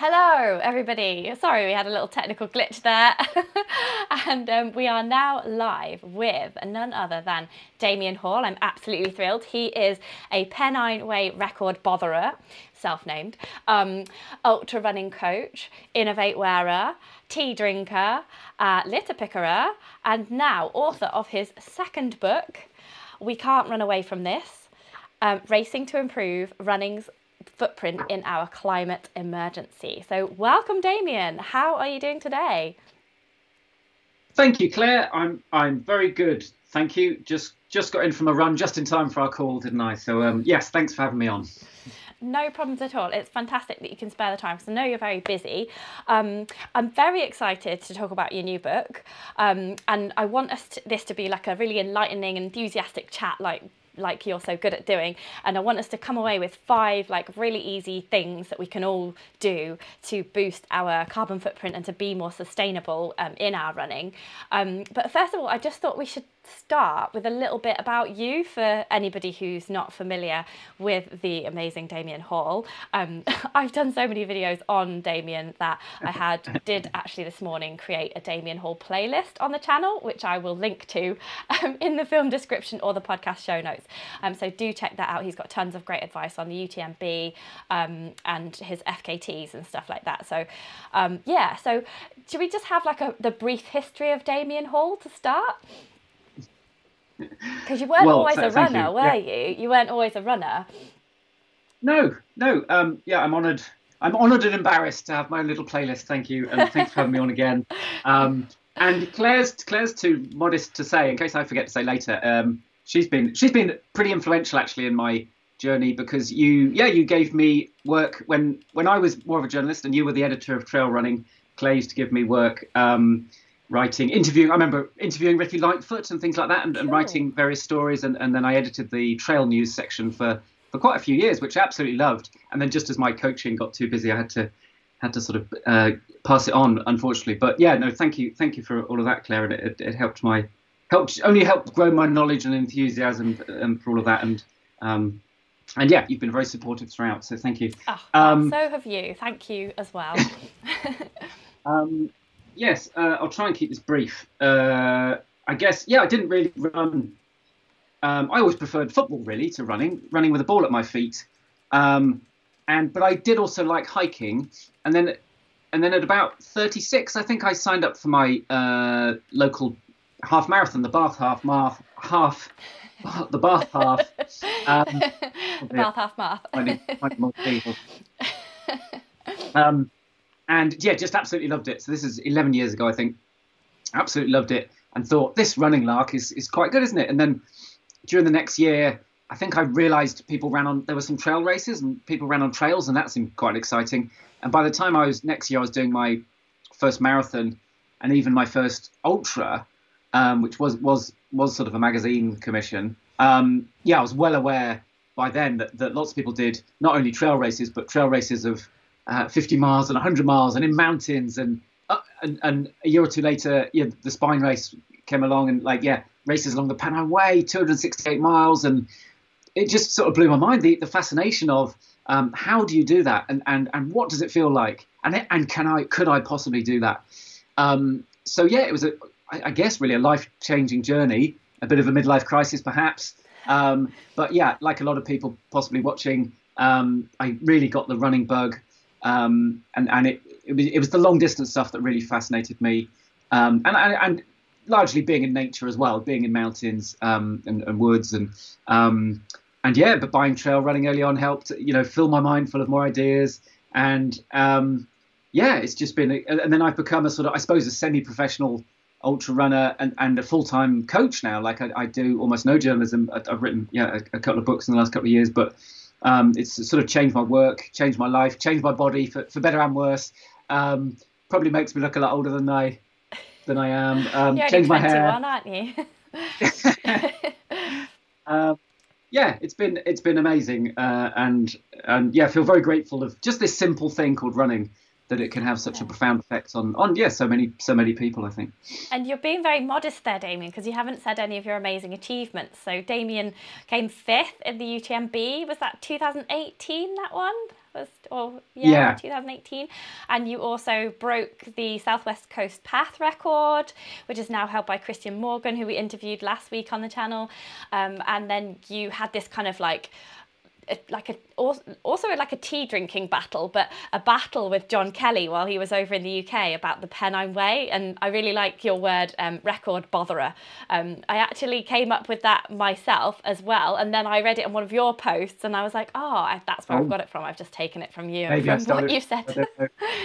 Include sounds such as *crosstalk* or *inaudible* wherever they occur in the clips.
Hello, everybody. Sorry, we had a little technical glitch there. *laughs* and um, we are now live with none other than Damian Hall. I'm absolutely thrilled. He is a Pennine Way record botherer, self named, um, ultra running coach, Inov-8 wearer, tea drinker, uh, litter pickerer, and now author of his second book, We Can't Run Away from This. Um, Racing to Improve Running's footprint in our climate emergency. So, welcome, Damian. How are you doing today? Thank you, Claire. I'm I'm very good. Thank you. Just just got in from a run just in time for our call, didn't I? So um, yes, thanks for having me on. No problems at all. It's fantastic that you can spare the time because I know you're very busy. Um, I'm very excited to talk about your new book, um, and I want us to, this to be like a really enlightening, enthusiastic chat, like like you're so good at doing. And I want us to come away with five like really easy things that we can all do to boost our carbon footprint and to be more sustainable um, in our running. Um, but first of all, I just thought we should start with a little bit about you for anybody who's not familiar with the amazing Damian Hall. Um, *laughs* I've done so many videos on Damian that I had *laughs* did actually this morning create a Damian Hall playlist on the channel, which I will link to *laughs* um, in the film description or the podcast show notes. Um, so do check that out. He's got tons of great advice on the UTMB um, and his FKTs and stuff like that. So um, yeah, so should we just have like a the brief history of Damian Hall to start? Because you weren't well, always a runner, you. were yeah. you? You weren't always a runner. No, no. Um, yeah, I'm honoured. I'm honoured and embarrassed to have my own little playlist. Thank you, and thanks for having me on again. *laughs* Um, and Claire's Claire's too modest to say, in case I forget to say later. Um, she's been she's been pretty influential actually in my journey because you yeah you gave me work when when I was more of a journalist and you were the editor of Trail Running. Claire used to give me work. Um, writing, interviewing. I remember interviewing Ricky Lightfoot and things like that, and, and writing various stories. And, and then I edited the trail news section for for quite a few years, which I absolutely loved. And then just as my coaching got too busy, I had to had to sort of uh, pass it on, unfortunately. But yeah, no, thank you, thank you for all of that, Claire. And it, it helped my helped only helped grow my knowledge and enthusiasm um, for all of that. And um, and yeah, you've been very supportive throughout. So thank you. Oh, um, so have you. Thank you as well. *laughs* *laughs* yes, uh, I'll try and keep this brief. Uh, I guess, yeah, I didn't really run. Um, I always preferred football, really, to running, running with a ball at my feet. Um, and but I did also like hiking. And then, and then at about 36, I think I signed up for my uh, local half marathon, the Bath half, Marth, half, *laughs* the Bath half. Um, *laughs* Bath half Marth. I need, I more *laughs* people. Um, and yeah, just absolutely loved it. So this is 11 years ago, I think. Absolutely loved it and thought this running lark is is quite good, isn't it? And then during the next year, I think I realised people ran on. There were some trail races and people ran on trails, and that seemed quite exciting. And by the time I was next year, I was doing my first marathon and even my first ultra, um, which was was was sort of a magazine commission. Um, yeah, I was well aware by then that, that lots of people did not only trail races but trail races of uh, 50 miles and 100 miles and in mountains and uh, and, and, a year or two later the spine race came along and like yeah races along the Pennine Way 268 miles and it just sort of blew my mind the, the fascination of um, how do you do that and, and and what does it feel like? And it, and can I could I possibly do that? Um, so yeah it was a I, I guess really a life changing journey a bit of a midlife crisis perhaps. Um, but yeah like a lot of people possibly watching um, I really got the running bug um, and and it, it was, it was the long distance stuff that really fascinated me, um, and, and, largely being in nature as well, being in mountains um, and, and, woods and um, and yeah, but buying trail running early on helped you know fill my mind full of more ideas and um, yeah, it's just been a, and then I've become a sort of I suppose a semi-professional ultra runner and, and a full-time coach now. Like I, I do almost no journalism. I've written yeah a, a couple of books in the last couple of years, but um, it's sort of changed my work, changed my life, changed my body for, for better and worse. Um, probably makes me look a lot older than I than I am. *laughs* Um, You're changed my hair, aren't you? *laughs* um, yeah, it's been it's been amazing, uh, and and yeah, I feel very grateful of just this simple thing called running that it can have such yeah. a profound effect on on yeah so many so many people I think. And you're being very modest there, Damian because you haven't said any of your amazing achievements. So Damian came fifth in the UTMB. Was that 2018? That one first or yeah, yeah, 2018. And you also broke the Southwest Coast Path record, which is now held by Christian Morgan, who we interviewed last week on the channel. Um, and then you had this kind of like like a also like a tea drinking battle, but a battle with John Kelly while he was over in the UK about the Pennine Way. And I really like your word, um, record botherer. Um, I actually came up with that myself as well, and then I read it in one of your posts, and I was like, oh, I, that's where oh. I've got it from. I've just taken it from you, Maybe from what you said.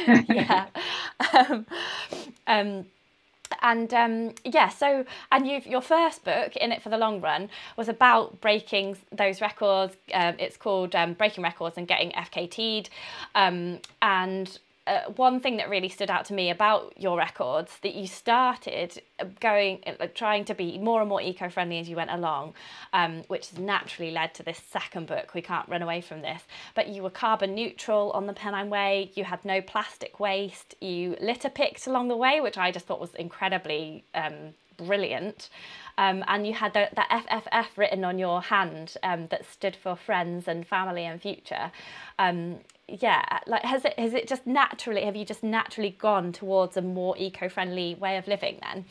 *laughs* yeah. *laughs* um, um and um, yeah, so and you your first book, In It for the Long Run, was about breaking those records. Um, it's called um, Breaking Records and Getting FKT'd, um, and uh, one thing that really stood out to me about your records that you started uh, going uh, trying to be more and more eco-friendly as you went along um, which has naturally led to this second book we can't run away from this but you were carbon neutral on the pennine way you had no plastic waste you litter picked along the way which i just thought was incredibly um, brilliant um, and you had the, the FFF written on your hand um, that stood for friends and family and future. Um, yeah, like has it has it just naturally have you just naturally gone towards a more eco-friendly way of living then?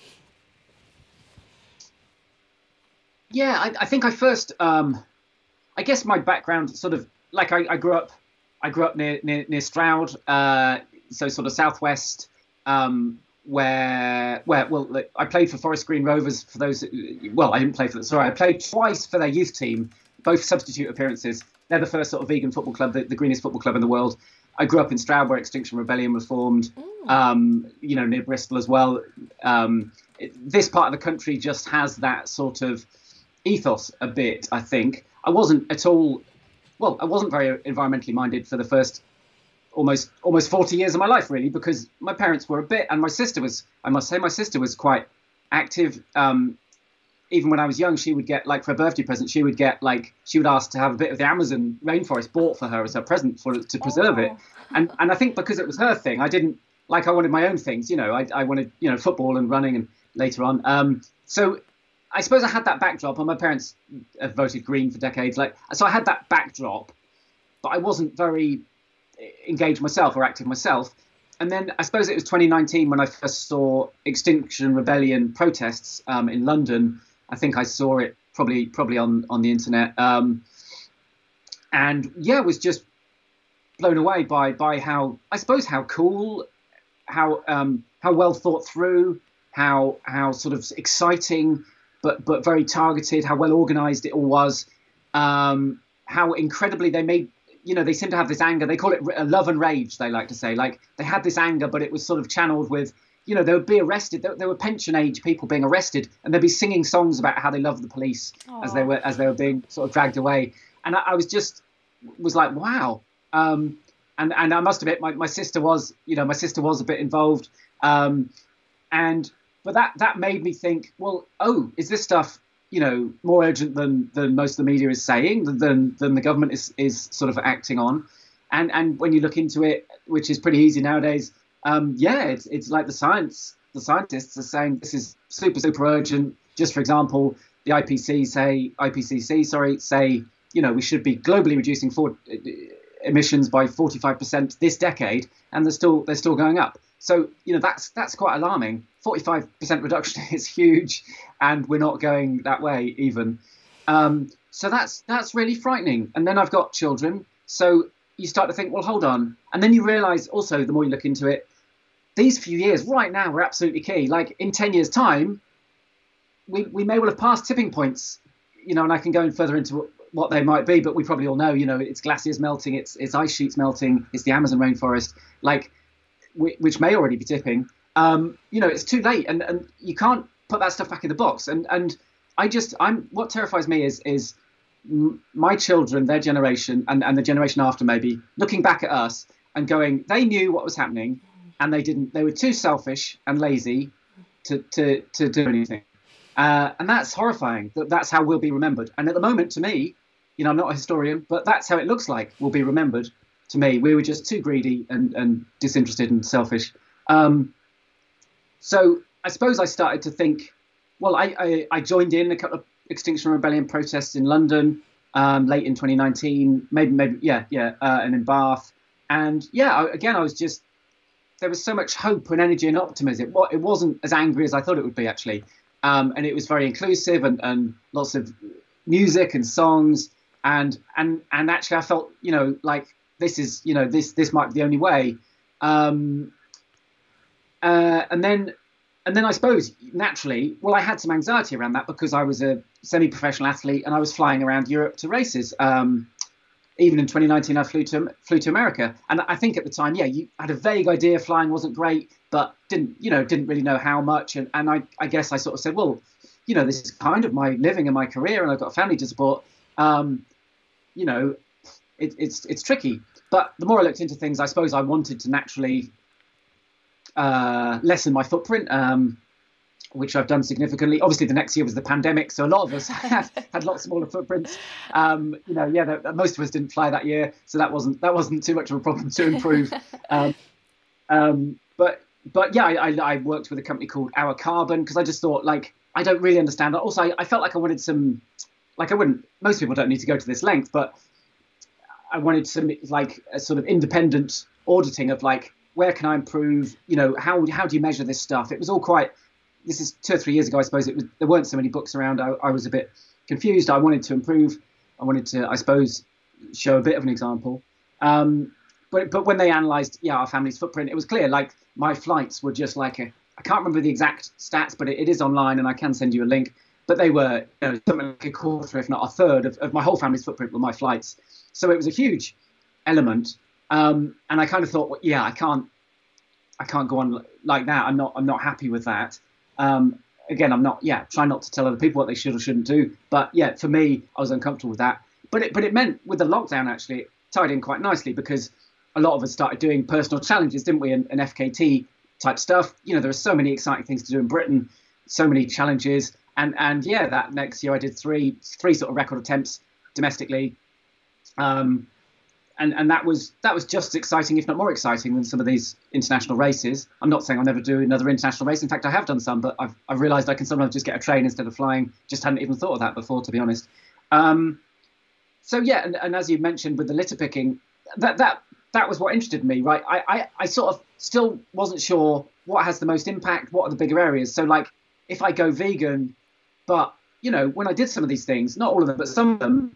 Yeah, I, I think I first, um, I guess my background sort of like I, I grew up, I grew up near near, near Stroud, uh, so sort of southwest, um, where where well I played for Forest Green Rovers for those. Well, I didn't play for them. Sorry, I played twice for their youth team, both substitute appearances. They're the first sort of vegan football club, the, the greenest football club in the world. I grew up in Stroud, where Extinction Rebellion was formed. Um, you know, near Bristol as well. Um, it, this part of the country just has that sort of ethos a bit. I think I wasn't at all. Well, I wasn't very environmentally minded for the first almost almost 40 years of my life really because my parents were a bit and my sister was i must say my sister was quite active um, even when I was young, she would get like for a birthday present, she would get like she would ask to have a bit of the Amazon rainforest bought for her as her present for to preserve oh. it. And and I think because it was her thing, I didn't like I wanted my own things. You know, I I wanted you know football and running and later on. Um, so I suppose I had that backdrop, and my parents have voted Green for decades. Like so, I had that backdrop, but I wasn't very engaged myself or active myself. And then I suppose it was 2019 when I first saw Extinction Rebellion protests um, in London I think I saw it probably probably on on the internet. Um, and yeah, was just blown away by by how I suppose how cool, how um, how well thought through, how how sort of exciting, but but very targeted, how well organized it all was, um, how incredibly they made. You know, they seem to have this anger. They call it love and rage. They like to say, like they had this anger, but it was sort of channeled with you know, they would be arrested. There, there, were pension age people being arrested, and they'd be singing songs about how they love the police Aww. as they were as they were being sort of dragged away. And I, I was just was like, wow. Um, and and I must admit, my, my sister was, you know, my sister was a bit involved. Um, and but that that made me think, well, oh, is this stuff, you know, more urgent than than most of the media is saying, than than the government is is sort of acting on? And and when you look into it, which is pretty easy nowadays um, yeah, it's it's like the science the scientists are saying this is super super urgent. Just for example, the IPC say IPCC sorry say you know we should be globally reducing for, uh, emissions by 45% this decade, and they're still they're still going up. So you know that's that's quite alarming. 45% reduction *laughs* is huge, and we're not going that way even. Um, so that's that's really frightening. And then I've got children, so you start to think, well, hold on, and then you realise also the more you look into it, these few years right now were absolutely key. Like in 10 years' time, we, we may well have passed tipping points, you know, and I can go in further into what they might be, but we probably all know, you know, it's glaciers melting, it's, it's ice sheets melting, it's the Amazon rainforest, like, which may already be tipping. Um, you know, it's too late, and, and you can't put that stuff back in the box. And and I just, I'm what terrifies me is is my children, their generation, and, and the generation after maybe looking back at us and going, they knew what was happening and they didn't. They were too selfish and lazy to to to do anything, uh, and that's horrifying. That that's how we'll be remembered. And at the moment, to me, you know, I'm not a historian, but that's how it looks like we'll be remembered. To me, we were just too greedy and and disinterested and selfish. Um, so I suppose I started to think. Well, I, I, I joined in a couple of Extinction Rebellion protests in London. um, late in 2019, maybe maybe yeah yeah, uh, and in Bath, and yeah, I, again I was just there was so much hope and energy and optimism. It, it wasn't as angry as I thought it would be actually, um, and it was very inclusive and, and lots of music and songs and and and actually I felt you know like this is you know this this might be the only way. Um, uh, and then and then I suppose naturally, well, I had some anxiety around that because I was a semi-professional athlete and I was flying around Europe to races. Um, even in 2019, I flew to flew to America, and I think at the time, yeah, you had a vague idea flying wasn't great, but didn't you know didn't really know how much, and, and I, I guess I sort of said, well, you know, this is kind of my living and my career, and I've got a family to support. Um, you know, it, it's it's tricky. But the more I looked into things, I suppose I wanted to naturally uh, lessen my footprint. Um, which I've done significantly. Obviously, the next year was the pandemic, so a lot of us *laughs* had, had lots smaller footprints. Um, you know, yeah, the, most of us didn't fly that year, so that wasn't that wasn't too much of a problem to improve. *laughs* Um, um, but but yeah, I, I, worked with a company called Our Carbon because I just thought like I don't really understand. That. Also, I, I felt like I wanted some, like I wouldn't. Most people don't need to go to this length, but I wanted some like a sort of independent auditing of like where can I improve? You know, how how do you measure this stuff? It was all quite this is two or three years ago, I suppose. It was there weren't so many books around. I, I was a bit confused. I wanted to improve. I wanted to, I suppose, show a bit of an example. Um, but but when they analysed, yeah, our family's footprint, it was clear. Like my flights were just like a. I can't remember the exact stats, but it, it is online, and I can send you a link. But they were you know, something like a quarter, if not a third, of, of my whole family's footprint were my flights. So it was a huge element. Um, and I kind of thought, well, yeah, I can't, I can't go on like that. I'm not, I'm not happy with that. Um, again, I'm not, yeah, try not to tell other people what they should or shouldn't do. But yeah, for me, I was uncomfortable with that. But it, but it meant with the lockdown actually it tied in quite nicely because a lot of us started doing personal challenges, didn't we? And, and FKT type stuff. You know, there are so many exciting things to do in Britain, so many challenges. And and yeah, that next year I did three three sort of record attempts domestically. Um, and and that was that was just as exciting, if not more exciting, than some of these international races. I'm not saying I'll never do another international race. In fact, I have done some, but I've I've realised I can sometimes just get a train instead of flying. Just hadn't even thought of that before, to be honest. Um, so yeah, and, and as you mentioned with the litter picking, that that that was what interested me, right? I, I I sort of still wasn't sure what has the most impact, what are the bigger areas. So like, if I go vegan, but you know, when I did some of these things, not all of them, but some of them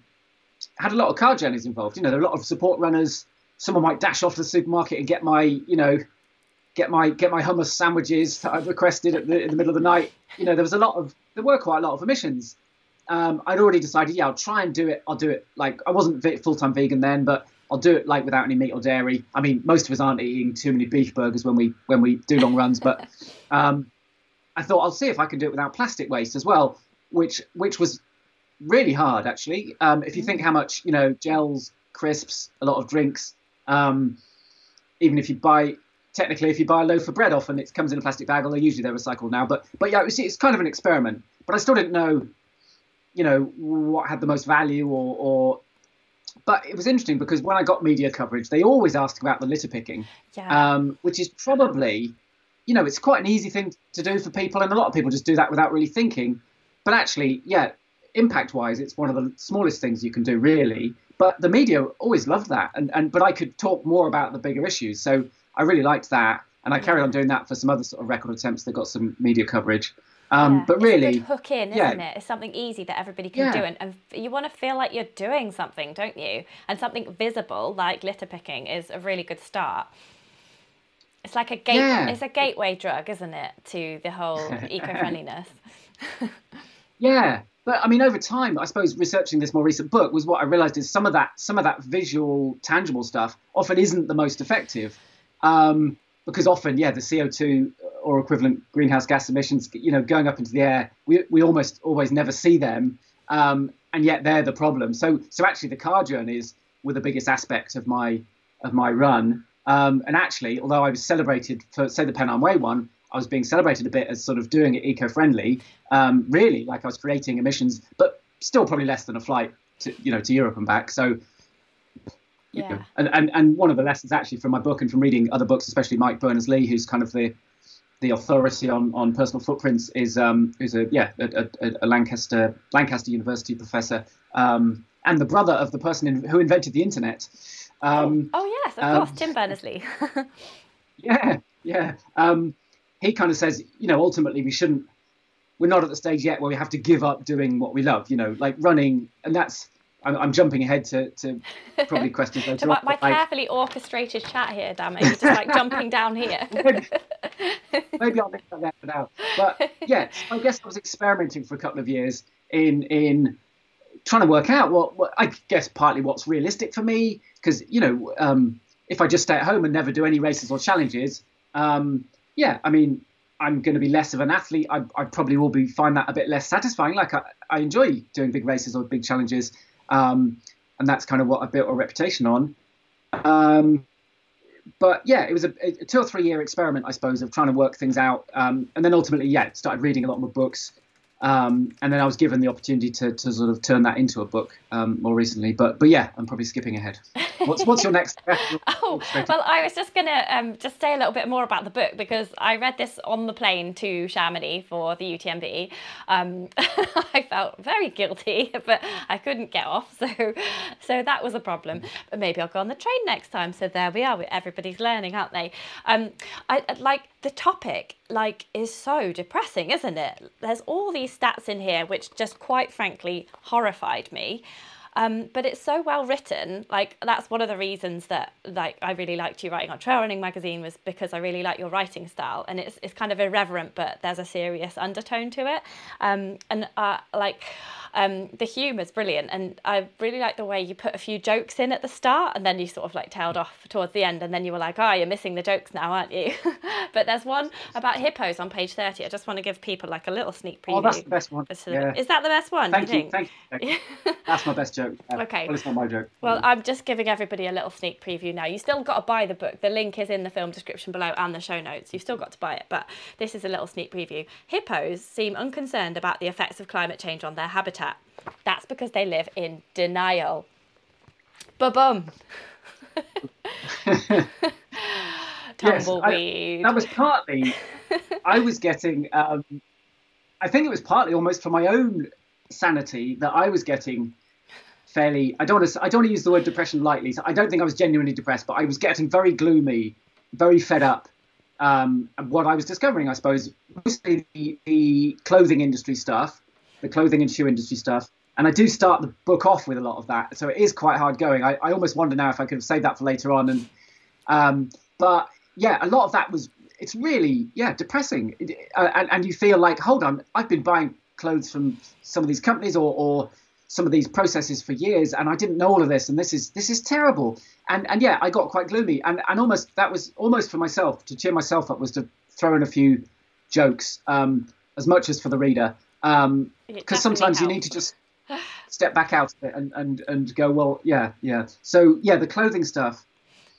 had a lot of car journeys involved. You know, there were a lot of support runners. Someone might dash off to the supermarket and get my, you know, get my get my hummus sandwiches that I've requested at the, in the middle of the night. You know, there was a lot of there were quite a lot of emissions. Um, I'd already decided, yeah, I'll try and do it. I'll do it like I wasn't full time vegan then, but I'll do it like without any meat or dairy. I mean, most of us aren't eating too many beef burgers when we when we do long runs, but *laughs* um, I thought I'll see if I can do it without plastic waste as well, which which was really hard actually. Um, if you think how much you know gels, crisps, a lot of drinks, um, even if you buy technically if you buy a loaf of bread often it comes in a plastic bag although usually they're recycled now but but yeah it's, it's kind of an experiment but i still didn't know you know what had the most value or or but it was interesting because when i got media coverage they always asked about the litter picking yeah. um, which is probably you know it's quite an easy thing to do for people and a lot of people just do that without really thinking but actually yeah impact wise, it's one of the smallest things you can do, really. But the media always loved that, and, and but I could talk more about the bigger issues. So I really liked that, and I carried on doing that for some other sort of record attempts that got some media coverage. Um, yeah, but really, hook in, isn't yeah. it? It's something easy that everybody can yeah. do, and, and you want to feel like you're doing something, don't you? And something visible like litter picking is a really good start. It's like a gate. It's a gateway drug, isn't it, to the whole *laughs* eco-friendliness? *laughs* yeah, but I mean, over time, I suppose researching this more recent book was what I realised is some of that some of that visual, tangible stuff often isn't the most effective, um, because often, yeah, the CO two or equivalent greenhouse gas emissions, you know, going up into the air, we we almost always never see them, um, and yet they're the problem. So so actually, the car journeys were the biggest aspect of my of my run. Um, and actually, although I was celebrated for say the Pennine Way one, I was being celebrated a bit as sort of doing it eco-friendly. Um, really, like I was creating emissions, but still probably less than a flight to you know to Europe and back. So. Yeah. Know, and, and and one of the lessons actually from my book and from reading other books, especially Mike Berners Lee, who's kind of the the authority on, on personal footprints, is um who's a yeah a, a, a Lancaster Lancaster University professor, um, and the brother of the person in, who invented the internet. Um, oh, oh, yes, of um, course, Tim Berners Lee. *laughs* yeah, yeah. Um, he kind of says, you know, ultimately we shouldn't. We're not at the stage yet where we have to give up doing what we love. You know, like running, and that's I'm, I'm jumping ahead to, to probably *laughs* questions later. to my, my carefully orchestrated chat here, damn it! You're just like jumping down here. *laughs* maybe, maybe I'll leave that for now. But yeah, I guess I was experimenting for a couple of years in in trying to work out what, what I guess partly what's realistic for me because you know um, if I just stay at home and never do any races or challenges, um, yeah, I mean I'm going to be less of an athlete. I, I probably will be find that a bit less satisfying. Like I, I enjoy doing big races or big challenges, um, and that's kind of what I built a reputation on. Um, but yeah, it was a, a, two or three year experiment, I suppose, of trying to work things out. Um, and then ultimately, yeah, started reading a lot more books. Um, and then I was given the opportunity to, to sort of turn that into a book um, more recently. But but yeah, I'm probably skipping ahead. What's what's your next? *laughs* oh well, I was just gonna um, just say a little bit more about the book because I read this on the plane to Chamonix for the UTMB. Um, *laughs* I felt very guilty, *laughs* but I couldn't get off, so so that was a problem. But maybe I'll go on the train next time. So there we are. Everybody's learning, aren't they? Um, I like the topic like is so depressing, isn't it? There's all these stats in here which just quite frankly horrified me. Um, but it's so well written. Like that's one of the reasons that like I really liked you writing on Trail Running Magazine was because I really like your writing style, and it's it's kind of irreverent, but there's a serious undertone to it. Um, and uh, like um, the humour's brilliant, and I really like the way you put a few jokes in at the start, and then you sort of like tailed off towards the end, and then you were like, "Oh, you're missing the jokes now, aren't you?" *laughs* but there's one about hippos on page thirty. I just want to give people like a little sneak preview. Oh, that's the best one. Yeah. Is that the best one? Thank you. Thank you. *laughs* that's my best joke. Uh, okay. Well, it's not my joke. Well, I'm just giving everybody a little sneak preview now. You still got to buy the book. The link is in the film description below and the show notes. You've still got to buy it, but this is a little sneak preview. Hippos seem unconcerned about the effects of climate change on their habitat. That's because they live in denial. Ba bum. Tumbleweed. *laughs* Yes, I, that was partly. *laughs* I was getting. Um, I think it was partly almost for my own sanity that I was getting fairly. I don't want to. I don't want to use the word depression lightly. So I don't think I was genuinely depressed, but I was getting very gloomy, very fed up. Um, and what I was discovering, I suppose, mostly the, the clothing industry stuff, the clothing and shoe industry stuff. And I do start the book off with a lot of that, so it is quite hard going. I, I almost wonder now if I could have saved that for later on. And um, but yeah, a lot of that was it's really yeah depressing, uh, and and you feel like hold on, I've been buying clothes from some of these companies or or some of these processes for years, and I didn't know all of this, and this is this is terrible. And and yeah, I got quite gloomy, and and almost that was almost for myself to cheer myself up was to throw in a few jokes, um, as much as for the reader because um, sometimes helps. you need to just step back out of it and, and, and go, well, yeah, yeah. So, yeah, the clothing stuff.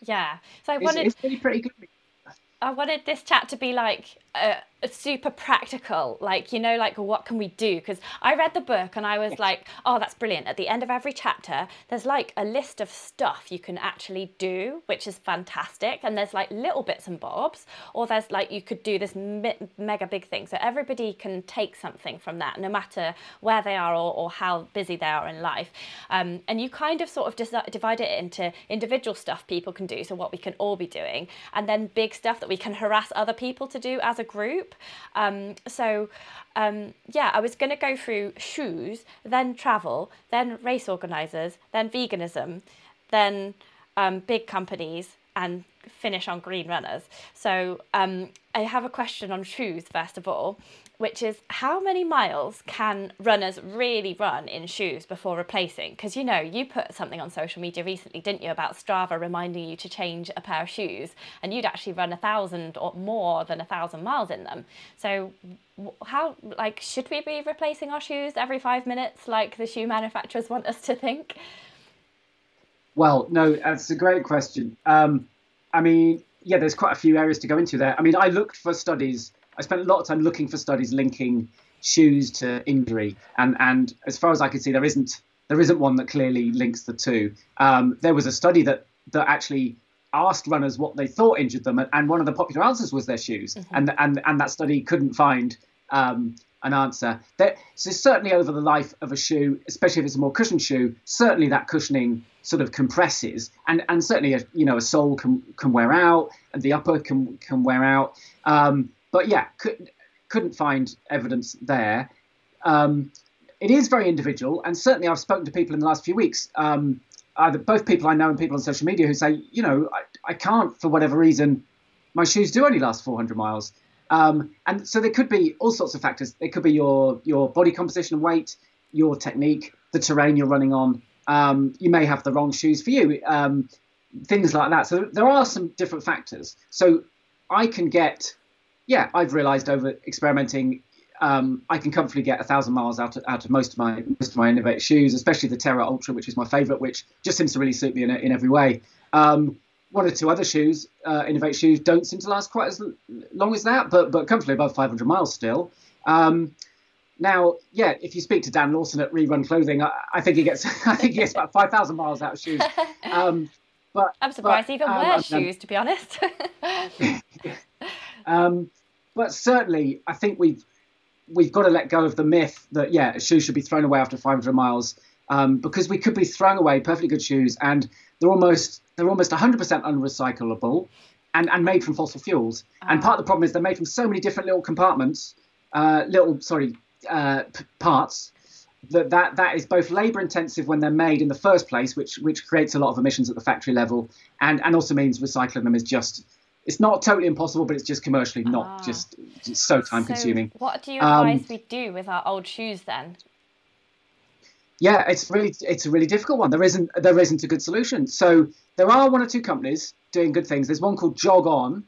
Yeah. So I wanted. It's, it's really pretty good. I wanted this chat to be like uh, super practical like you know like what can we do? Because i read the book and i was like oh that's brilliant. At the end of every chapter there's like a list of stuff you can actually do which is fantastic and there's like little bits and bobs or there's like you could do this me- mega big thing. So everybody can take something from that no matter where they are or, or how busy they are in life. Um, and you kind of sort of dis- divide it into individual stuff people can do so what we can all be doing and then big stuff that we can harass other people to do as a group. Um, so um, yeah, I was going to go through shoes, then travel, then race organisers, then veganism, then um, big companies, and finish on green runners. So um, I have a question on shoes first of all which is how many miles can runners really run in shoes before replacing? Because you know, you put something on social media recently, didn't you, about Strava reminding you to change a pair of shoes, and you'd actually run a thousand or more than a thousand miles in them. So, how like should we be replacing our shoes every five minutes, like the shoe manufacturers want us to think? Well, no, that's a great question. Um, I mean, yeah, there's quite a few areas to go into there. I mean, I looked for studies I spent a lot of time looking for studies linking shoes to injury, and and as far as I could see, there isn't there isn't one that clearly links the two. Um, there was a study that that actually asked runners what they thought injured them, and one of the popular answers was their shoes, mm-hmm. and and and that study couldn't find um, an answer. There, so certainly over the life of a shoe, especially if it's a more cushioned shoe, certainly that cushioning sort of compresses, and and certainly a, you know a sole can can wear out, and the upper can can wear out. Um, but yeah, could, couldn't find evidence there. Um, it is very individual, and certainly I've spoken to people in the last few weeks, um, either both people I know and people on social media who say, you know, I, I can't for whatever reason, my shoes do only last 400 miles. Um, and so there could be all sorts of factors. It could be your your body composition and weight, your technique, the terrain you're running on. Um, you may have the wrong shoes for you, um, things like that. So there are some different factors. So I can get, yeah, I've realised over experimenting, um, I can comfortably get a thousand miles out of, out of most of my most of my Inov-8 shoes, especially the Terra Ultra, which is my favourite, which just seems to really suit me in, in every way. Um, one or two other shoes, uh, Inov-8 shoes, don't seem to last quite as long as that, but but comfortably above 500 miles still. Um, now, yeah, if you speak to Dan Lawson at Rerun Clothing, I, I think he gets *laughs* I think he gets about 5,000 miles out of shoes. Um, but I'm surprised but, he even um, wears shoes, to be honest. *laughs* *laughs* but certainly, I think we've we've got to let go of the myth that yeah, a shoe should be thrown away after 500 miles um, because we could be throwing away perfectly good shoes and they're almost they're almost 100% unrecyclable and, and made from fossil fuels. And part of the problem is they're made from so many different little compartments, uh, little sorry uh, p- parts that, that that is both labor intensive when they're made in the first place, which which creates a lot of emissions at the factory level, and and also means recycling them is just it's not totally impossible, but it's just commercially not Ah. just, just so time consuming. What do you Um, advise we do with our old shoes then? Yeah, it's really it's a really difficult one. There isn't there isn't a good solution. So there are one or two companies doing good things. There's one called Jog On.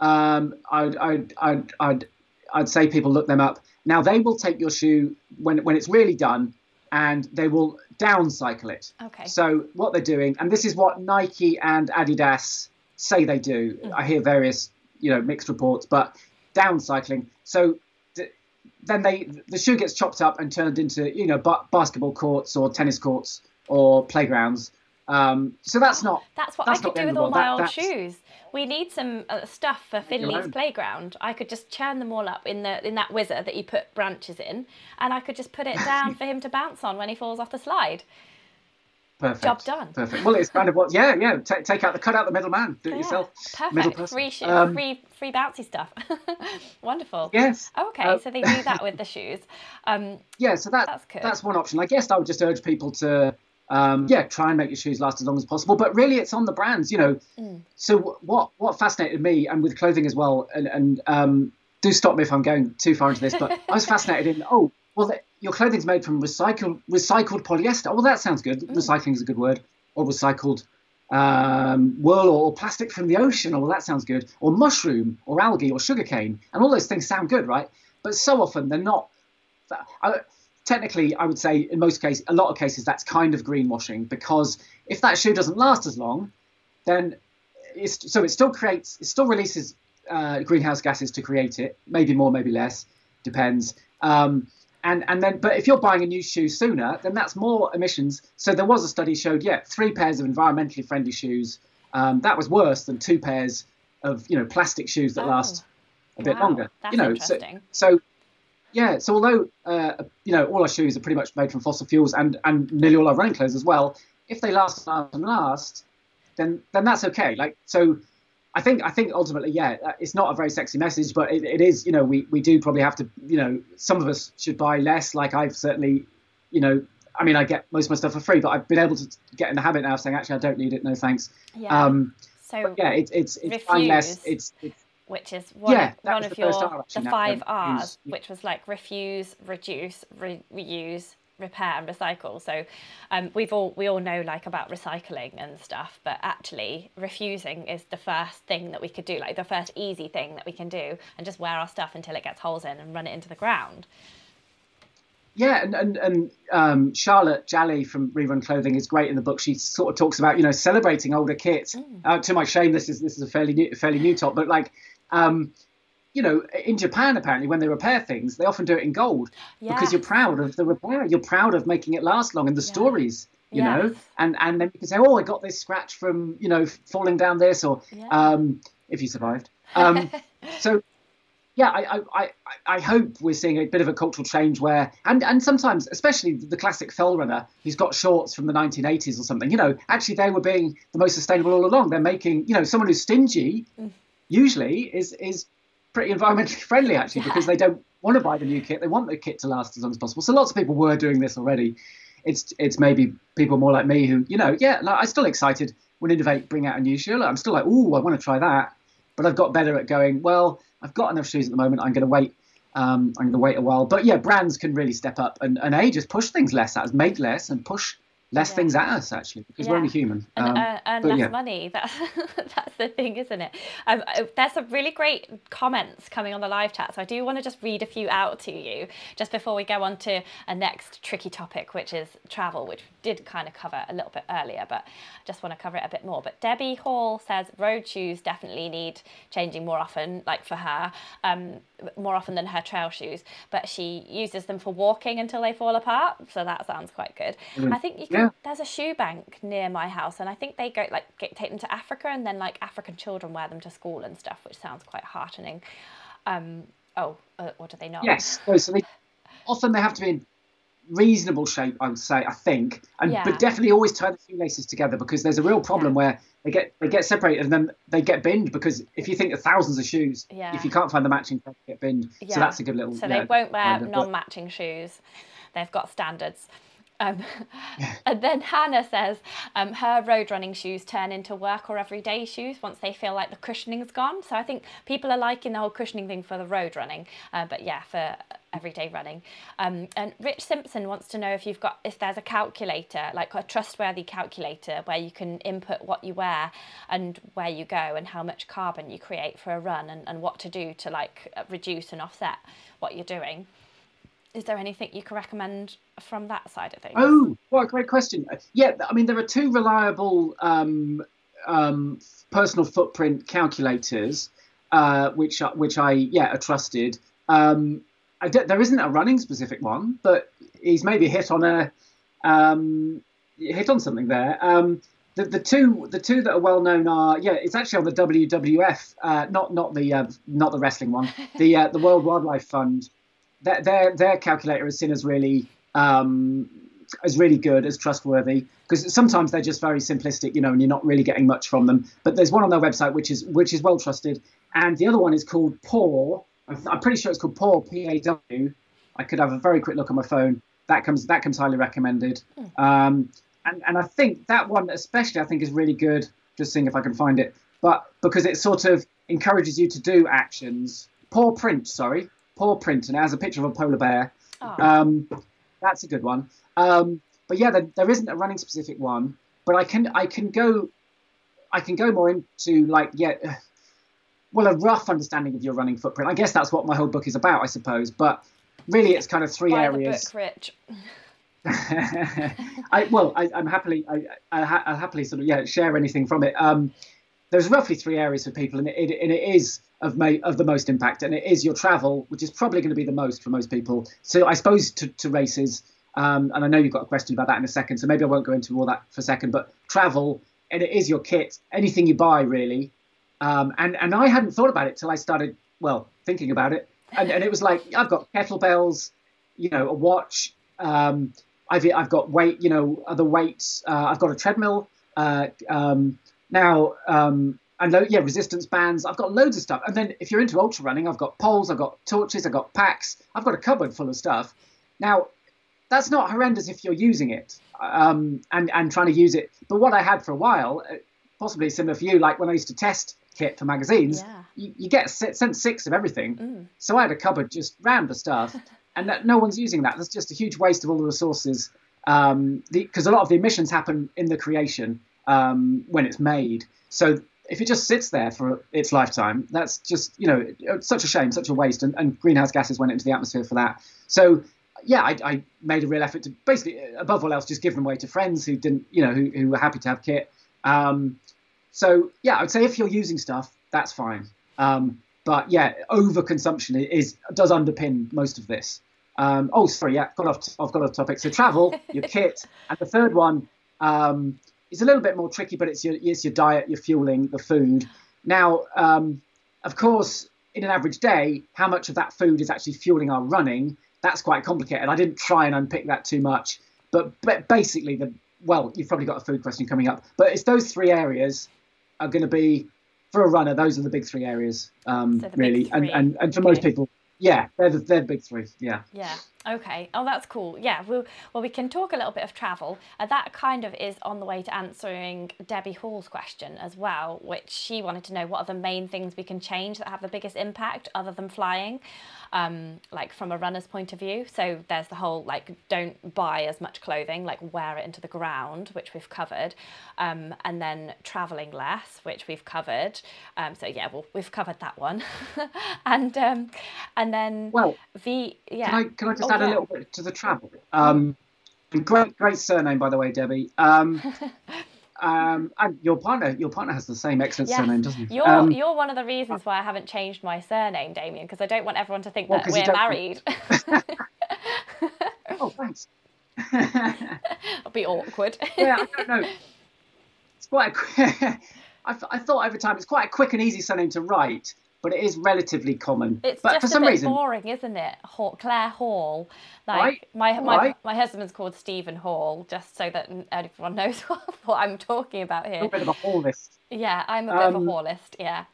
Um, I'd, I'd, I'd, I'd, I'd say people look them up. Now they will take your shoe when when it's really done, and they will downcycle it. Okay. So what they're doing, and this is what Nike and Adidas say they do. I hear various, you know, mixed reports, but downcycling. So then they the shoe gets chopped up and turned into, you know, ba- basketball courts or tennis courts or playgrounds. Um, so that's not. That's what that's I could do with all my world. old that's- shoes. We need some uh, stuff for Finley's playground. I could just churn them all up in the in that whizzer that you put branches in, and I could just put it down *laughs* for him to bounce on when he falls off the slide. Perfect. Job done. Perfect. Well, it's kind of what. Yeah, yeah. Take take out the cut out the middleman. Do it Yeah, yourself. Middle Perfect. person. Free, sh- Um, free, free bouncy stuff. *laughs* Wonderful. Yes. Okay, Uh, so they do that with the shoes. Um, yeah, so that, That's good. that's one option. I guess I would just urge people to, um, yeah, try and make your shoes last as long as possible. But really, it's on the brands, you know. Mm. So wh- what what fascinated me, and with clothing as well, and, and um, do stop me if I'm going too far into this, but *laughs* I was fascinated in oh, well, your clothing's made from recycled recycled polyester. Oh, well, that sounds good. Mm. Recycling is a good word, or recycled. Um, wool or plastic from the ocean, well, that sounds good, or mushroom, or algae, or sugarcane, and all those things sound good, right? But so often they're not I, technically, I would say in most cases, a lot of cases, that's kind of greenwashing because if that shoe doesn't last as long, then it's, so it still creates, it still releases uh, greenhouse gases to create it, maybe more, maybe less, depends. Um, and and then, but if you're buying a new shoe sooner, then that's more emissions. So there was a study showed, yeah, three pairs of environmentally friendly shoes. Um, that was worse than two pairs of you know plastic shoes that Oh. last a bit Wow, longer. that's you know, so, interesting. so yeah, so although uh, you know all our shoes are pretty much made from fossil fuels and and nearly all our running clothes as well, if they last and last and last, then then that's okay. Like so, I think I think ultimately, yeah, uh, it's not a very sexy message, but it, it is. You know, we we do probably have to. You know, some of us should buy less. Like I've certainly, you know. I mean, I get most of my stuff for free, but I've been able to get in the habit now of saying, actually, I don't need it. No, thanks. Yeah. Um, so yeah, it's it's it's. Refuse. It's, it's which is one Yeah, of, one of your R actually, the five. R's, Refuse. which was like refuse, reduce, re- reuse, repair, and recycle. So um, we've all we all know like about recycling and stuff, but actually refusing is the first thing that we could do, like the first easy thing that we can do, and just wear our stuff until it gets holes in and run it into the ground. Yeah, and and, and um, Charlotte Jalley from Rerun Clothing is great in the book. She sort of talks about you know celebrating older kit. Uh, to my shame, this is this is a fairly new fairly new top, but like, um, you know, in Japan apparently when they repair things, they often do it in gold because you're proud of the repair. You're proud of making it last long and the stories. You know, and and then you can say, oh, I got this scratch from you know falling down this, or Yeah. um, if you survived. Um, *laughs* so yeah, I, I, I hope we're seeing a bit of a cultural change where, and, and sometimes, especially the classic fell runner who's got shorts from the 1980s or something, you know, actually they were being the most sustainable all along. They're making, you know, someone who's stingy mm. usually is is pretty environmentally *laughs* friendly actually yeah. because they don't want to buy the new kit. They want the kit to last as long as possible. So lots of people were doing this already. It's it's maybe people more like me who, you know, yeah, like, I'm still excited when Inov-8 bring out a new shoe. I'm still like, oh, I want to try that. But I've got better at going, well, I've got enough shoes at the moment. I'm going to wait. Um, I'm going to wait a while. But yeah, brands can really step up and, and A, just push things less at us, make less and push less yeah. things at us actually because yeah. we're only human and um, earn less yeah. money *laughs* that's that's the thing isn't it um, uh, there's some really great comments coming on the live chat so i do want to just read a few out to you just before we go on to a next tricky topic which is travel which we did kind of cover a little bit earlier but I just want to cover it a bit more but debbie hall says road shoes definitely need changing more often like for her um, more often than her trail shoes but she uses them for walking until they fall apart so that sounds quite good mm. i think you can yeah. there's a shoe bank near my house, and I think they go like get, take them to Africa, and then like African children wear them to school and stuff, which sounds quite heartening. Um, oh, uh, what do they not? Yes, so they, often they have to be in reasonable shape, I would say. I think, and yeah. but definitely always tie the shoelaces together because there's a real problem yeah. where they get they get separated and then they get binned because if you think of thousands of shoes, yeah. if you can't find the matching, they get binned. So that's a good little. So they won't wear non-matching shoes. They've got standards. Um, *laughs* and then Hannah says um, her road running shoes turn into work or everyday shoes once they feel like the cushioning's gone. So I think people are liking the whole cushioning thing for the road running, uh, but yeah, for everyday running. Um, and Rich Simpson wants to know if you've got if there's a calculator, like a trustworthy calculator, where you can input what you wear and where you go and how much carbon you create for a run and, and what to do to like reduce and offset what you're doing is there anything you can recommend from that side of things? Oh, what a great question. Yeah, I mean, there are two reliable um, um, personal footprint calculators, uh, which which I yeah are trusted. Um, there isn't a running specific one, but he's maybe hit on a um, hit on something there. Um, the, the two the two that are well known are yeah it's actually on the WWF uh, not not the uh, not the wrestling one *laughs* the uh, the World Wildlife Fund their their, their calculator is seen as really um, as really good as trustworthy because sometimes they're just very simplistic, you know, and you're not really getting much from them. But there's one on their website which is which is well trusted, and the other one is called Paw. I'm pretty sure it's called Paw P A W. I could have a very quick look on my phone. That comes that comes highly recommended. Hmm. Um, and and I think that one especially I think is really good. Just seeing if I can find it, but because it sort of encourages you to do actions. Paw print, sorry, paw print, and it has a picture of a polar bear. Oh. Um, that's a good one. Um, but yeah, there, there isn't a running specific one, but I can I can go I can go more into like yeah, *sighs* well a rough understanding of your running footprint. I guess that's what my whole book is about, I suppose. But really, it's kind of three Buy areas. The book, Rich. *laughs* *laughs* I well, I, am happily I, I, will happily sort of yeah share anything from it. Um, there's roughly three areas for people, and it, it, and it is of may, of the most impact, and it is your travel, which is probably going to be the most for most people. So I suppose to, to races, um, and I know you've got a question about that in a second, so maybe I won't go into all that for a second. But travel, and it is your kit, anything you buy really. Um, and and I hadn't thought about it till I started well thinking about it, and, and it was like I've got kettlebells, you know, a watch. Um, I've I've got weight, you know, other weights. Uh, I've got a treadmill. Uh, um, now, um, and lo- yeah, resistance bands. I've got loads of stuff. And then if you're into ultra running, I've got poles, I've got torches, I've got packs, I've got a cupboard full of stuff. Now, that's not horrendous if you're using it um, and and trying to use it. But what I had for a while, uh, possibly similar for you, like when I used to test kit for magazines, yeah. you, you, get sent six of everything. Mm. So I had a cupboard just rammed with stuff, *laughs* and that, no one's using that. That's just a huge waste of all the resources because um, a lot of the emissions happen in the creation um, when it's made. So if it just sits there for its lifetime, that's just you know such a shame, such a waste, and, and greenhouse gases went into the atmosphere for that. So yeah, I, I, made a real effort to basically, above all else, just give them away to friends who didn't, you know, who, who were happy to have kit. Um, so yeah, I would say if you're using stuff, that's fine. Um, but yeah, overconsumption is does underpin most of this. Um, oh, sorry, yeah, got off. I've got off topic. So travel, *laughs* your kit, and the third one um, is a little bit more tricky, but it's your it's your diet, your fueling, the food. Now, um, of course, in an average day, how much of that food is actually fueling our running? That's quite complicated. I didn't try and unpick that too much, but, but basically the well, you've probably got a food question coming up, but it's those three areas are going to be for a runner. Those are the big three areas, um, So really, and, and and for Okay. most people, yeah, they're the, they're the big three. Yeah. Yeah. Okay. Oh, that's cool. Yeah. Well, well, we can talk a little bit of travel. Uh, that kind of is on the way to answering Debbie Hall's question as well, which she wanted to know what are the main things we can change that have the biggest impact other than flying, um, like from a runner's point of view. So there's the whole like don't buy as much clothing, like wear it into the ground, which we've covered, um, and then traveling less, which we've covered. Um, so yeah, well, we've covered that one, *laughs* and um, and then Well, the yeah. Can I can I just Oh, add a little bit to the travel? Um, great great surname by the way, Debbie. Um, *laughs* um, and your partner your partner has the same excellent Yes. surname, doesn't he? You're Um, you're one of the reasons why I haven't changed my surname, Damian, because I don't want everyone to think Well, that we're married. *laughs* oh, thanks. *laughs* It'll be awkward. yeah, I don't know. It's quite a I, th- I thought over time it's quite a quick and easy surname to write, but it is relatively common. It's but just for a some bit reason, boring, isn't it? Hall, Claire Hall. Like Right, my my, right. my husband's called Stephen Hall, just so that everyone *laughs* knows what, what I'm talking about a here. little bit of a haul list. Yeah, I'm a bit of a Um, Hallist. Yeah.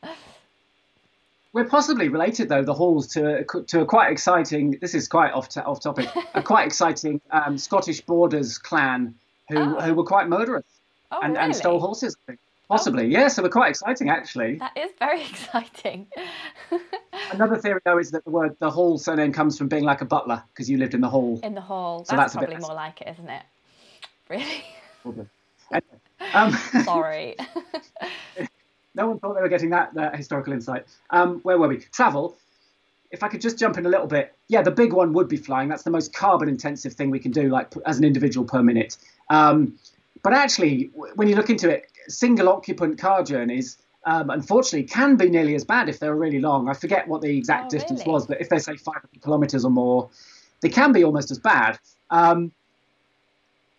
We're possibly related, though, the Halls, to a, to a quite exciting. This is quite off, to, off topic. A quite *laughs* exciting um, Scottish Borders clan who Oh. who were quite murderous Oh, and, really? and stole horses. I think. Possibly, yeah. So we're quite exciting, actually. That is very *laughs* exciting. *laughs* Another theory, though, is that the word the Hall surname comes from being like a butler because you lived in the hall. In the hall. So that's, that's probably more like it, isn't it? *laughs* Really? Probably. Anyway, um, Sorry. no one thought they were getting that, that historical insight. Um, where were we? Travel. If I could just jump in a little bit, yeah, the big one would be flying. That's the most carbon-intensive thing we can do, like as an individual per minute. Um, but actually, w- when you look into it, single-occupant car journeys, um, unfortunately, can be nearly as bad if they're really long. I forget what the exact Oh, distance really? was, but if they say 500 kilometers or more, they can be almost as bad. Um,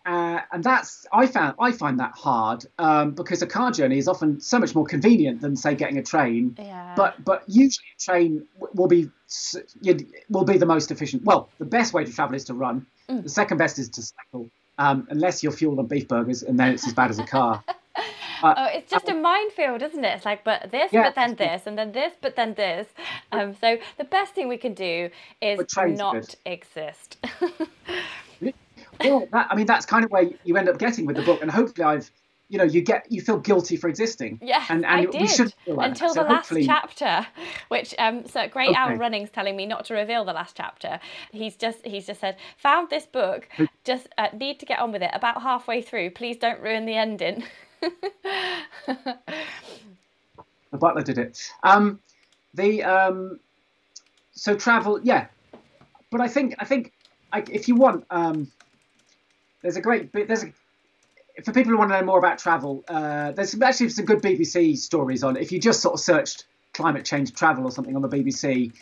uh, and that's I found I find that hard um, because a car journey is often so much more convenient than say getting a train. Yeah. But but usually a train will be will be the most efficient. Well, the best way to travel is to run. Mm. The second best is to cycle, um, unless you're fueled on beef burgers, and then it's as bad as a car. *laughs* Oh, it's just a minefield, isn't it? It's like, but this, Yeah. but then this, and then this, but then this. Um, so the best thing we can do is But trains are not good. exist. *laughs* well, that, I mean that's kind of where you end up getting with the book, and hopefully I've you know you get you feel guilty for existing. yes, and, and I we did should feel like until. So the last hopefully- chapter, which um, so Great Okay. Running's telling me not to reveal the last chapter. He's just he's just said found this book, just uh, need to get on with it. About halfway through, please don't ruin the ending. *laughs* The butler did it. Um, the um, so travel, yeah, but I think I think I, if you want, um, there's a great bit. There's a, for people who want to know more about travel. Uh, there's actually some good BBC stories on it. If you just sort of searched climate change travel or something on the BBC,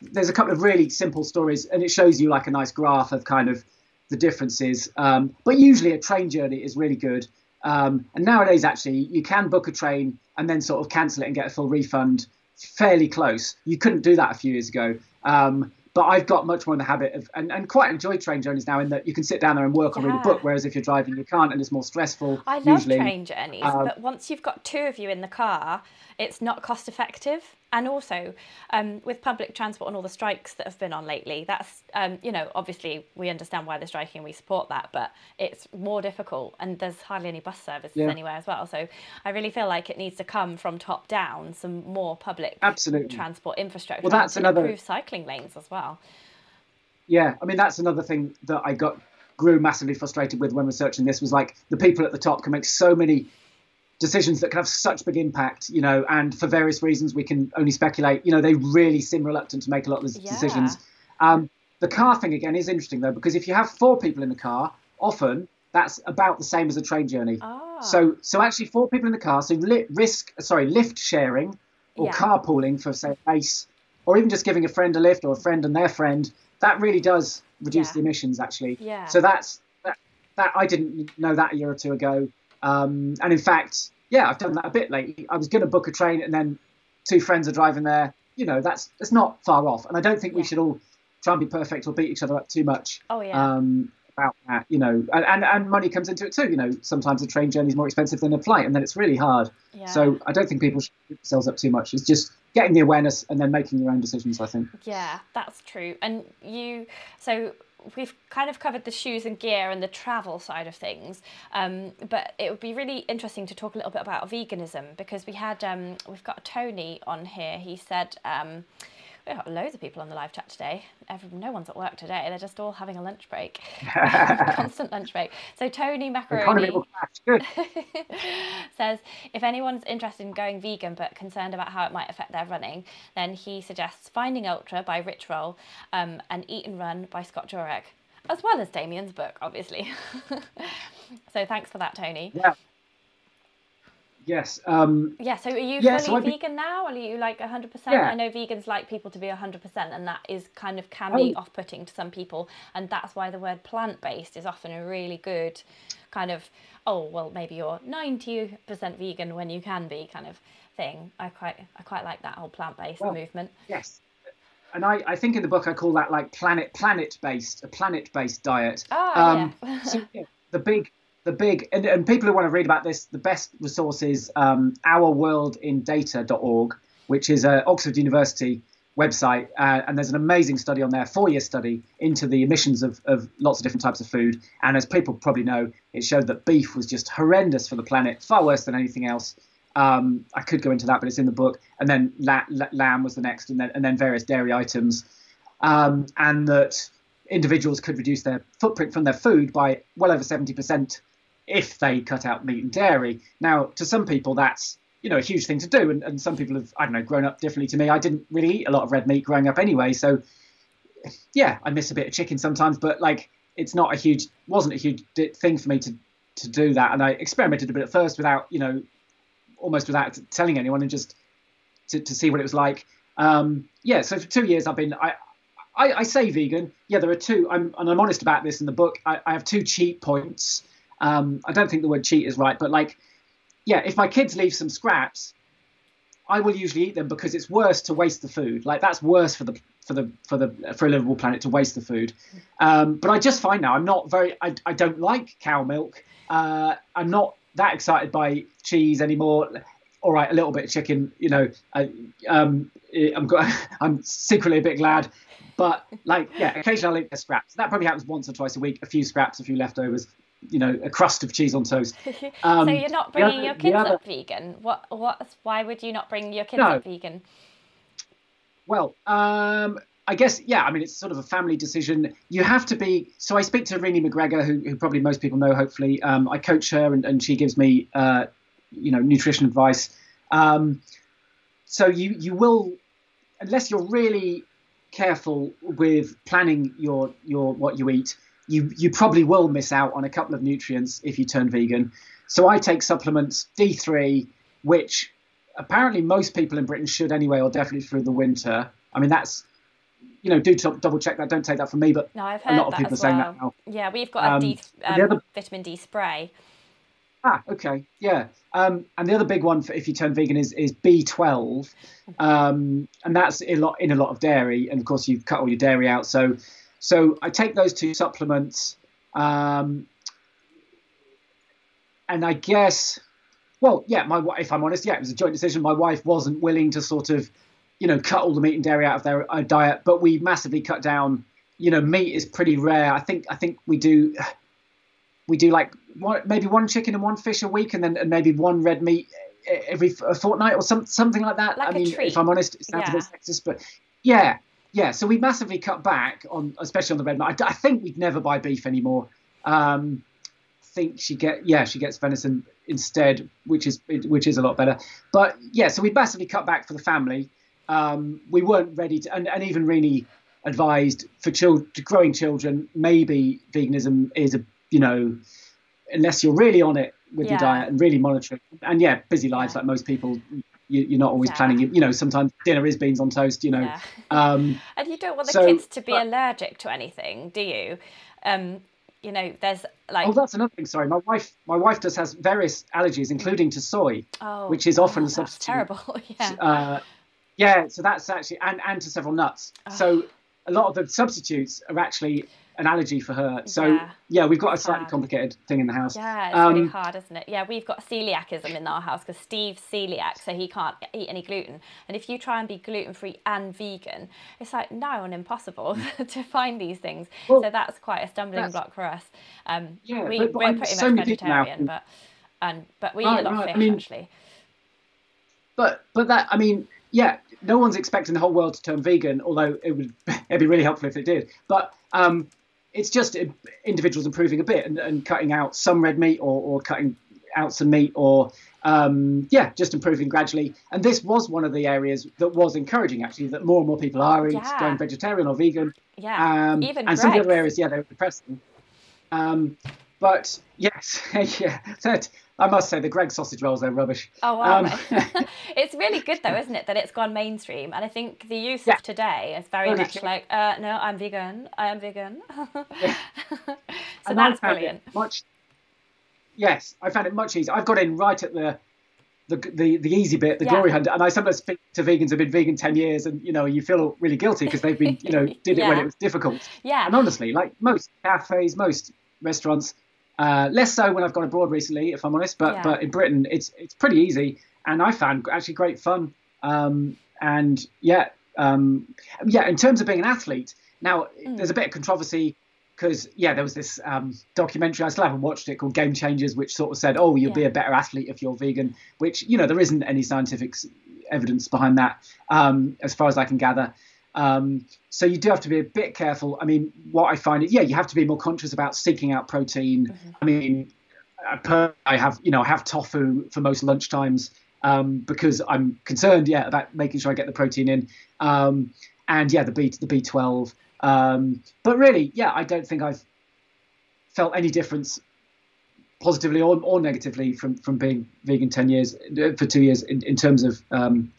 there's a couple of really simple stories, and it shows you like a nice graph of kind of the differences. Um, but usually a train journey is really good. Um, and nowadays, actually, you can book a train and then sort of cancel it and get a full refund fairly close. You couldn't do that a few years ago. Um, but I've got much more in the habit of, and, and quite enjoy train journeys now in that you can sit down there and work or read a book, whereas if you're driving, you can't, and it's more stressful. I love usually. train journeys, Um, but once you've got two of you in the car, it's not cost effective. And also, um, with public transport and all the strikes that have been on lately, that's, um, you know, obviously we understand why they're striking and we support that, but it's more difficult and there's hardly any bus services Yeah. anywhere as well. So I really feel like it needs to come from top down, some more public Absolutely. transport infrastructure. Well, that's and another- Improve cycling lanes as well. Yeah, I mean that's another thing that I got grew massively frustrated with when researching this was like the people at the top can make so many decisions that can have such big impact, you know, and for various reasons we can only speculate. You know, they really seem reluctant to make a lot of these Yeah. decisions. Um, the car thing again is interesting though because if you have four people in the car, often that's about the same as a train journey. Ah. So, so actually, four people in the car. So, li- risk, sorry, lift sharing or Yeah. carpooling for say a race, or even just giving a friend a lift or a friend and their friend. That really does reduce Yeah. the emissions, actually. Yeah. So that's that. That I didn't know that a year or two ago. Um, and in fact, yeah, I've done that a bit lately. I was going to book a train, and then two friends are driving there, you know, that's that's not far off. And I don't think we should all try and be perfect or beat each other up too much Oh yeah. um, about that. You know, and, and and money comes into it too. You know, sometimes a train journey is more expensive than a flight, and then it's really hard. yeah. So I don't think people should beat themselves up too much. It's just getting the awareness and then making your own decisions. I think. Yeah, that's true. And you, so we've kind of covered the shoes and gear and the travel side of things, um, but it would be really interesting to talk a little bit about veganism because we had, um, we've got Tony on here. He said, um, we've got loads of people on the live chat today. Every, no one's at work today. They're just all having a lunch break, *laughs* constant lunch break. So Tony Macaroni will crash. Good. *laughs* says if anyone's interested in going vegan but concerned about how it might affect their running, then he suggests Finding Ultra by Rich Roll um, and Eat and Run by Scott Jurek, as well as Damian's book, obviously. *laughs* so thanks for that, Tony. Yeah. Yes. Um, Yeah, so are you Yeah, fully so be- vegan now? Are you like 100%? Yeah. I know vegans like people to be 100%, and that is kind of can be Oh. off putting to some people. And that's why the word plant based is often a really good kind of, oh, well, maybe you're 90% vegan when you can be kind of thing. I quite, I quite like that whole plant based Well, movement. yes. And I, I think in the book I call that like planet planet based a planet based diet. Oh, yeah. Um, so, *laughs* yeah, the big the big and, and people who want to read about this, the best resource is um, ourworldindata.org, which is a Oxford University website, uh, and there's an amazing study on there, four year study into the emissions of, of lots of different types of food. And as people probably know, it showed that beef was just horrendous for the planet, far worse than anything else. Um, I could go into that, but it's in the book. And then la- la- lamb was the next, and then and then various dairy items, um, and that individuals could reduce their footprint from their food by well over seventy percent if they cut out meat and dairy. Now, to some people, that's you know a huge thing to do, and, and some people have I don't know grown up differently to me. I didn't really eat a lot of red meat growing up anyway, so yeah, I miss a bit of chicken sometimes, but like it's not a huge wasn't a huge thing for me to to do that, and I experimented a bit at first without you know almost without telling anyone and just to, to see what it was like. Um, yeah, so for two years I've been I, I, I say vegan. Yeah, there are two. I'm and I'm honest about this in the book. I, I have two cheat points. Um, I don't think the word cheat is right, but like, yeah, if my kids leave some scraps, I will usually eat them because it's worse to waste the food. Like that's worse for the for the for the for a livable planet to waste the food. Um, but I just find now I'm not very. I, I don't like cow milk. Uh, I'm not that excited by cheese anymore. All right, a little bit of chicken. You know, I, um, I'm *laughs* I'm secretly a bit glad. But like, yeah, occasionally I'll eat the scraps. That probably happens once or twice a week. A few scraps, a few leftovers. You know, a crust of cheese on toast. *laughs* Um, so you're not bringing other- your kids other- up vegan? What? What? Why would you not bring your kids No. up vegan? Well, um, I guess yeah. I mean, it's sort of a family decision. You have to be. So I speak to Renee McGregor, who, who probably most people know. Hopefully, um, I coach her, and, and she gives me, uh, you know, nutrition advice. Um, so you you will, unless you're really careful with planning your your what you eat, you you probably will miss out on a couple of nutrients if you turn vegan. So I take supplements D3, which apparently most people in Britain should anyway, or definitely through the winter. I mean, that's you know, do t- double check that. Don't take that from me, but No, I've a lot of people are saying well. that now. Yeah, we've got a Um, D, and the um, other- vitamin D spray. Ah, okay, yeah. Um, and the other big one for if you turn vegan is is B12, um, and that's a lot in a lot of dairy, and of course you've cut all your dairy out. So, so I take those two supplements, um, and I guess, well, yeah, my if I'm honest, yeah, it was a joint decision. My wife wasn't willing to sort of, you know, cut all the meat and dairy out of their uh, diet, but we massively cut down. You know, meat is pretty rare. I think I think we do we do like one, maybe one chicken and one fish a week, and then and maybe one red meat every fortnight or some, something like that. Like I mean, treat. if I'm honest, it sounds a bit Yeah. sexist, but yeah, yeah. So we massively cut back on, especially on the red meat. I think we'd never buy beef anymore. Um, I think she get yeah she gets venison instead, which is which is a lot better. But yeah, so we massively cut back for the family. Um, we weren't ready to, and, and even Renee advised for children, growing children, maybe veganism is a you know unless you're really on it with your diet and really monitoring. And yeah, busy lives Yeah. like most people, you, you're not always planning. You, you know, sometimes dinner is beans on toast. You know, Yeah. um, And you don't want the So, kids to be but- allergic to anything, do you? Um, you know, there's like oh, that's another thing. Sorry, my wife, my wife does has various allergies, including to soy, oh, which is often oh, a substitute. terrible. *laughs* yeah. Uh, Yeah, so that's actually and and to several nuts. Oh. So a lot of the substitutes are actually an allergy for her. So Yeah. yeah, we've got a slightly complicated thing in the house. Yeah, it's really Um, hard, isn't it? Yeah, we've got celiacism in our house because Steve's celiac, so he can't eat any gluten. And if you try and be gluten free and vegan, it's like nigh on impossible *laughs* to find these things. Well, so that's quite a stumbling block for us. Um, Yeah, we, but- but we're I'm- pretty so much vegetarian, but and but we eat a lot of right, I fish mean- actually. But but that I mean, yeah, no one's expecting the whole world to turn vegan, although it would *laughs* it'd be really helpful if it did. But um, it's just individuals improving a bit and, and cutting out some red meat or, or cutting out some meat or um, yeah, just improving gradually. And this was one of the areas that was encouraging actually that more and more people are Yeah. going vegetarian or vegan. Yeah, Um, even and some of the other areas, yeah, they were depressing. Um, but yes, *laughs* yeah, that, I must say the Greggs sausage rolls, they're rubbish. Oh wow! Um, *laughs* it's really good though, isn't it, that it's gone mainstream? And I think the youth Yeah. of today is very much like, uh, no, I'm vegan. I am vegan. *laughs* so And that's brilliant. Much, yes, I found it much easier. I've got in right at the the the, the easy bit, the Yeah. glory hunter. and I sometimes speak to vegans who've been vegan ten years, and you know you feel really guilty because they've been you know *laughs* did it when it was difficult. Yeah. And honestly, like most cafes, most restaurants, uh, less so when I've gone abroad recently, if I'm honest. But Yeah. but in Britain, it's it's pretty easy, and I found actually great fun. Um, and yeah, um, yeah. In terms of being an athlete, now Mm. there's a bit of controversy because yeah, there was this um, documentary I still haven't watched it called Game Changers, which sort of said, oh, you'll be a better athlete if you're vegan. Which you know there isn't any scientific evidence behind that, um, as far as I can gather. Um, so you do have to be a bit careful. I mean, what I find is, yeah, you have to be more conscious about seeking out protein. Mm-hmm. I mean, I have, you know, I have tofu for most lunchtimes um, because I'm concerned, yeah, about making sure I get the protein in. Um, and yeah, the B the B12. Um, but really, yeah, I don't think I've felt any difference positively or, or negatively from, from being vegan 10 years uh, for two years in, in terms of um,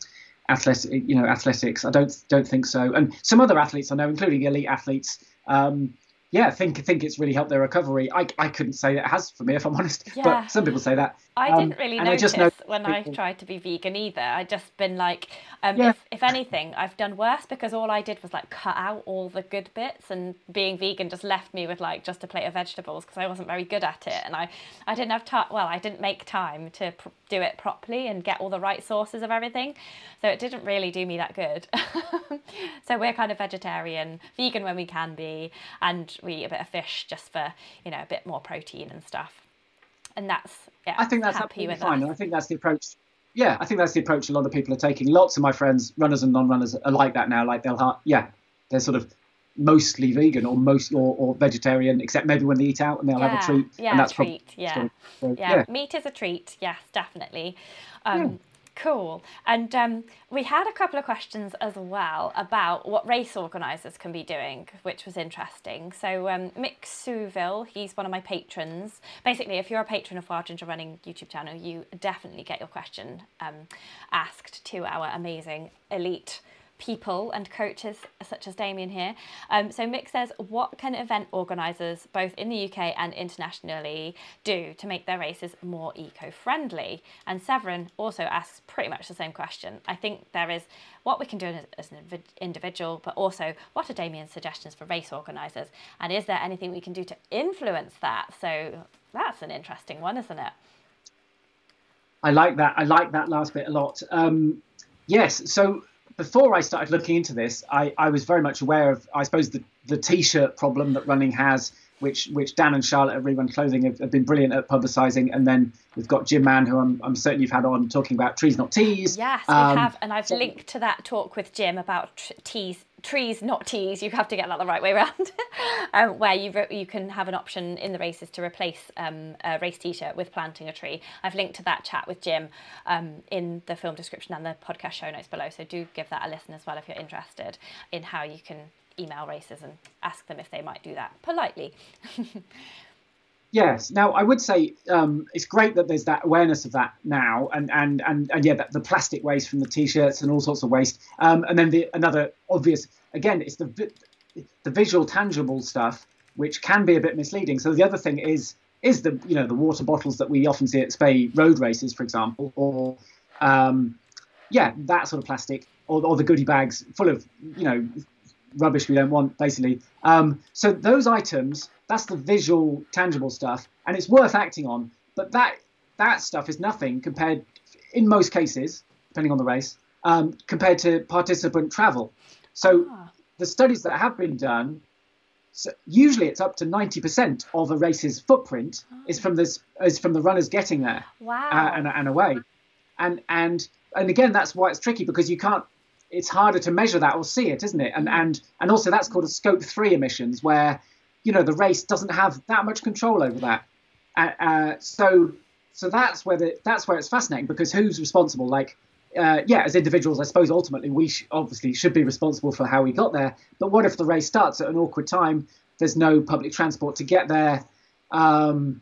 athletic, you know, athletics. I don't don't think so. And some other athletes I know, including elite athletes, um, yeah, think think it's really helped their recovery. I, I couldn't say it has for me, if I'm honest. Yeah. But some people say that. I Um, didn't really I notice know when I tried to be vegan either. I'd just been like, um, Yeah. if, if anything, I've done worse because all I did was like cut out all the good bits, and being vegan just left me with like just a plate of vegetables because I wasn't very good at it, and I, I didn't have time. Well, I didn't make time to pr- do it properly and get all the right sources of everything, so it didn't really do me that good. *laughs* so we're kind of vegetarian, vegan when we can be, and we eat a bit of fish just for you know a bit more protein and stuff. And that's yeah. I think that's happy absolutely with fine, and I think that's the approach. Yeah, I think that's the approach a lot of people are taking. Lots of my friends, runners and non-runners, are like that now. Like they'll, ha- yeah, they're sort of mostly vegan or most or, or vegetarian, except maybe when they eat out and they'll have a treat. Yeah, and that's probably treat. Yeah. so, yeah, yeah. meat is a treat. Yes, definitely. Um, Cool. And um, we had a couple of questions as well about what race organisers can be doing, which was interesting. So um, Mick Souville, he's one of my patrons. Basically, if you're a patron of Wild Ginger Running YouTube channel, you definitely get your question um, asked to our amazing elite people and coaches such as Damian here. Um, so Mick says, what can event organisers both in the UK and internationally do to make their races more eco-friendly? And Severin also asks pretty much the same question. I think there is what we can do as, as an individual, but also what are Damian's suggestions for race organisers? And is there anything we can do to influence that? So that's an interesting one, isn't it? I like that. I like that last bit a lot. Um, yes. So before I started looking into this, I, I was very much aware of, I suppose, the, the t-shirt problem that running has, which which Dan and Charlotte at Rerun Clothing have, have been brilliant at publicising. And then we've got Jim Mann, who I'm, I'm certain you've had on talking about trees, not tees. Yes, we Um, have, and I've so- linked to that talk with Jim about tr- tees, trees, not tees. You have to get that the right way around, *laughs* um, where you re- you can have an option in the races to replace um, a race T-shirt with planting a tree. I've linked to that chat with Jim um, in the film description and the podcast show notes below. So do give that a listen as well if you're interested in how you can email races and ask them if they might do that politely. *laughs* Yes. Now, I would say um, it's great that there's that awareness of that now, and and and, and yeah, the plastic waste from the t-shirts and all sorts of waste. Um, and then the another obvious, again, it's the the visual, tangible stuff, which can be a bit misleading. So the other thing is is the you know the water bottles that we often see at Spey road races, for example, or um, yeah, that sort of plastic or, or the goodie bags full of you know rubbish we don't want, basically. Um, so those items, that's the visual, tangible stuff, and it's worth acting on. But that that stuff is nothing compared, in most cases, depending on the race, um, compared to participant travel. So ah. the studies that have been done, so usually it's up to 90% of a race's footprint oh. is from this is from the runners getting there wow. uh, and, and away, and and and again that's why it's tricky because you can't it's harder to measure that or see it, isn't it? And and and also that's called a scope three emissions, where you know the race doesn't have that much control over that. Uh, uh, so so that's where the, that's where it's fascinating because who's responsible? Like uh, yeah, as individuals, I suppose ultimately we sh- obviously should be responsible for how we got there. But what if the race starts at an awkward time? There's no public transport to get there. Um,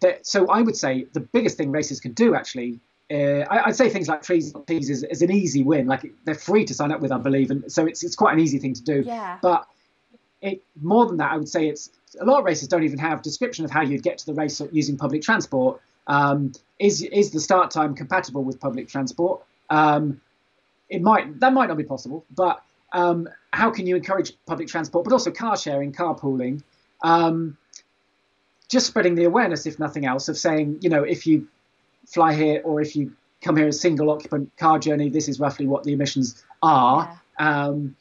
that, so I would say the biggest thing races can do actually uh, I, would say things like trees tees is, is, an easy win. Like they're free to sign up with, I believe, and so it's it's quite an easy thing to do. Yeah. But it more than that, I would say it's a lot of races don't even have description of how you'd get to the race using public transport. Um, is is the start time compatible with public transport? Um, it might that might not be possible, but um, how can you encourage public transport, but also car sharing, carpooling? Um, just spreading the awareness, if nothing else, of saying, you know, if you fly here or if you come here as single occupant car journey, this is roughly what the emissions are. Yeah. Um,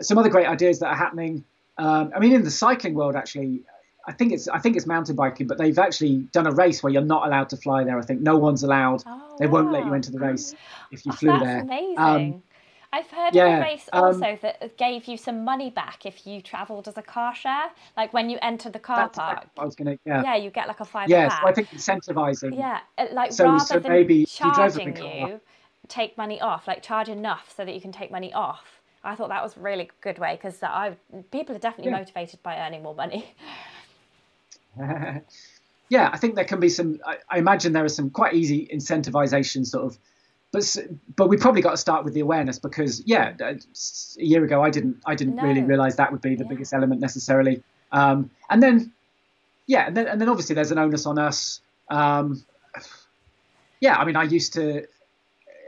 some other great ideas that are happening. Um, I mean, in the cycling world, actually, I think it's I think it's mountain biking, but they've actually done a race where you're not allowed to fly there. I think no one's allowed. Oh, they won't let you into the race if you oh, flew that's there. Amazing. Um, I've heard yeah, of a race um, also um, that gave you some money back if you travelled as a car share. Like when you enter the car park. I was gonna, yeah. Yeah, you get like a five. Yes, yeah, so I think incentivizing. Yeah, like so, rather so than maybe charging you, take money off. Like charge enough so that you can take money off. I thought that was a really good way because I people are definitely yeah. motivated by earning more money. *laughs* *laughs* yeah, I think there can be some. I, I imagine there are some quite easy incentivization sort of but but we probably got to start with the awareness because yeah, a year ago I didn't I didn't no. really realize that would be the yeah. biggest element necessarily. Um, and then yeah, and then and then obviously there's an onus on us. Um, yeah, I mean I used to,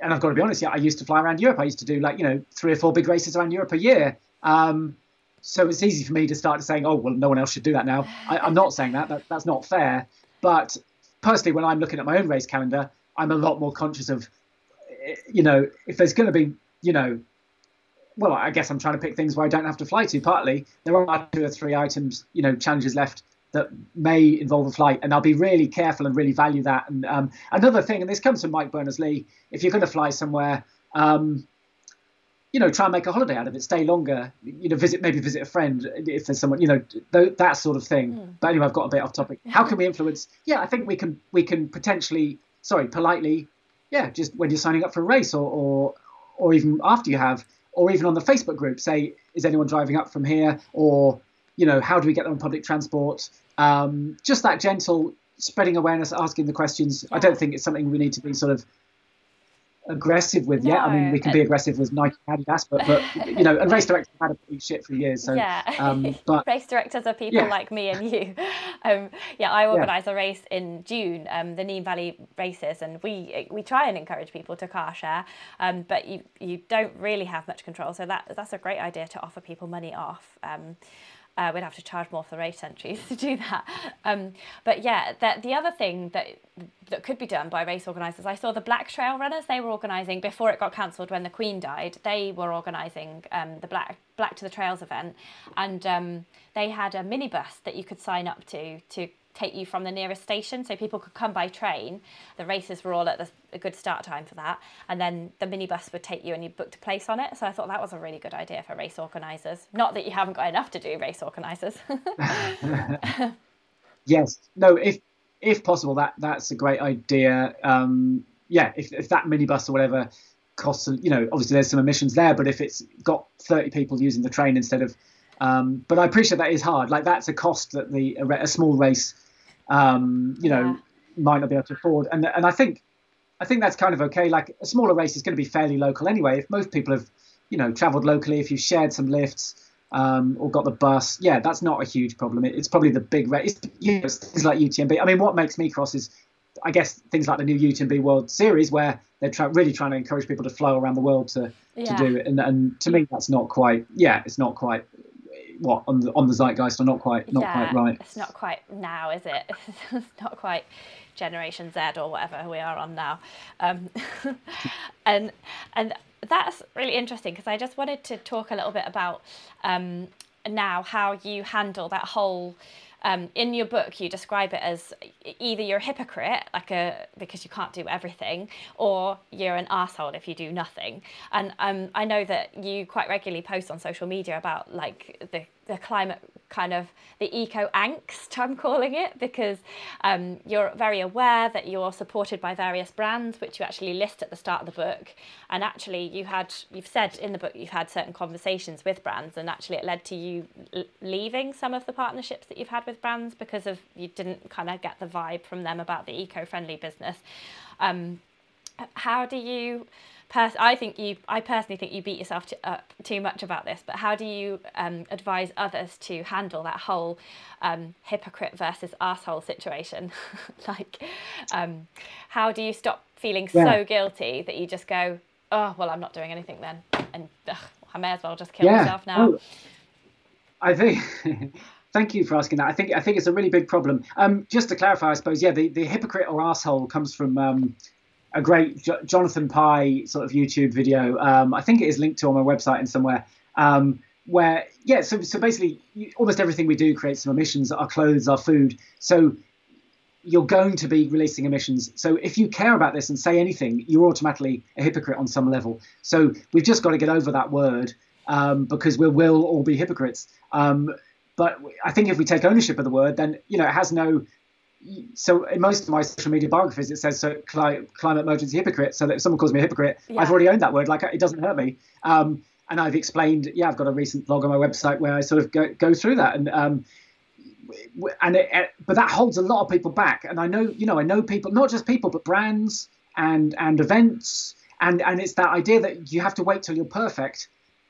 and I've got to be honest, yeah, I used to fly around Europe. I used to do like you know three or four big races around Europe a year. Um, so it's easy for me to start saying, oh well, no one else should do that now. I, am not saying that, that that's not fair. But personally, when I'm looking at my own race calendar, I'm a lot more conscious of you know, if there's going to be, you know, well, I guess I'm trying to pick things where I don't have to fly to. Partly, there are two or three items, you know, challenges left that may involve a flight, and I'll be really careful and really value that. And um, another thing, and this comes from Mike Berners Lee, if you're going to fly somewhere, um, you know, try and make a holiday out of it, stay longer, you know, visit maybe visit a friend if there's someone, you know, th- that sort of thing. Mm. But anyway, I've got a bit off topic. How can we influence? Yeah, I think we can we can potentially, sorry, politely yeah, just when you're signing up for a race or, or, or even after you have, or even on the Facebook group, say, is anyone driving up from here? Or, you know, how do we get them on public transport? Um, just that gentle spreading awareness, asking the questions. I don't think it's something we need to be sort of aggressive with no, yet. I mean, we can be aggressive with Nike Adidas, but, but you know, and race directors have had a pretty shit for years. So, yeah. Um, *laughs* but race directors are people yeah. like me and you. *laughs* Um, yeah, I organise yeah. a race in June, um, the Nene Valley races, and we we try and encourage people to car share, um, but you you don't really have much control. So that that's a great idea to offer people money off. Uh, we'd have to charge more for the race entries *laughs* to do that. Um, but yeah, the, the other thing that that could be done by race organisers, I saw the Black Trail Runners. They were organising before it got cancelled when the Queen died. They were organising um, the Black Black to the Trails event, and um, they had a minibus that you could sign up to to take you from the nearest station so people could come by train. The races were all at the, a good start time for that. And then the minibus would take you and you booked a place on it. So I thought that was a really good idea for race organisers. Not that you haven't got enough to do, race organisers. *laughs* *laughs* yes. No, if if possible, that that's a great idea. Um, yeah, if, if that minibus or whatever costs, you know, obviously there's some emissions there, but if it's got 30 people using the train instead of um, but I appreciate that is hard. Like that's a cost that the a, a small race um, you know, yeah. might not be able to afford. And and I think I think that's kind of okay. Like a smaller race is going to be fairly local anyway. If most people have, you know, travelled locally, if you've shared some lifts um, or got the bus, yeah, that's not a huge problem. It, it's probably the big race. You know, things like UTMB. I mean, what makes me cross is I guess things like the new UTMB World Series where they're try, really trying to encourage people to flow around the world to yeah. to do it, and and to me that's not quite yeah, it's not quite what on the on the zeitgeist are not quite not yeah, quite right. It's not quite now, is it? *laughs* it's not quite Generation Z or whatever we are on now, um, *laughs* and and that's really interesting because I just wanted to talk a little bit about um, now how you handle that whole um, in your book you describe it as either you're a hypocrite like a because you can't do everything or you're an asshole if you do nothing. And um, i know that you quite regularly post on social media about like the the climate kind of the eco angst I'm calling it because um, you're very aware that you're supported by various brands which you actually list at the start of the book. And actually you had you've said in the book you've had certain conversations with brands and actually it led to you leaving some of the partnerships that you've had with brands because of you didn't kind of get the vibe from them about the eco-friendly business. Um, how do you pers- I think you, I personally think you beat yourself to, up too much about this. But how do you um, advise others to handle that whole um, hypocrite versus asshole situation? *laughs* like, um, how do you stop feeling yeah. so guilty that you just go, oh well, I'm not doing anything then, and ugh, I may as well just kill yeah. myself now. Oh, I think. *laughs* Thank you for asking that. I think I think it's a really big problem. Um, just to clarify, I suppose, yeah, the, the hypocrite or asshole comes from um, a great Jonathan Pie sort of YouTube video. Um, I think it is linked to on my website and somewhere. Um, where yeah, so so basically, almost everything we do creates some emissions. Our clothes, our food. So you're going to be releasing emissions. So if you care about this and say anything, you're automatically a hypocrite on some level. So we've just got to get over that word um, because we will all be hypocrites. Um, but I think if we take ownership of the word, then you know it has no so in most of my social media biographies it says so cli- climate emergency hypocrite so that if someone calls me a hypocrite yeah. i've already owned that word like it doesn't hurt me um, and i've explained yeah i've got a recent blog on my website where i sort of go, go through that and um, and it, it, but that holds a lot of people back and i know you know i know people not just people but brands and and events and and it's that idea that you have to wait till you're perfect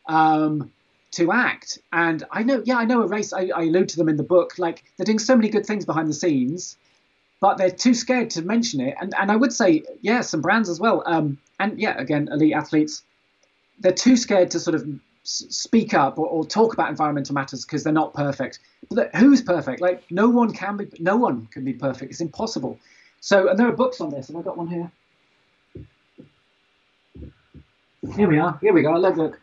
um, to act. And I know, yeah, I know a race. I, I allude to them in the book. Like they're doing so many good things behind the scenes, but they're too scared to mention it. And and I would say, yeah, some brands as well. Um, and yeah, again, elite athletes, they're too scared to sort of speak up or, or talk about environmental matters because they're not perfect. But who's perfect? Like no one can be. No one can be perfect. It's impossible. So, and there are books on this, and I got one here. Here we are. Here we go. Look, look.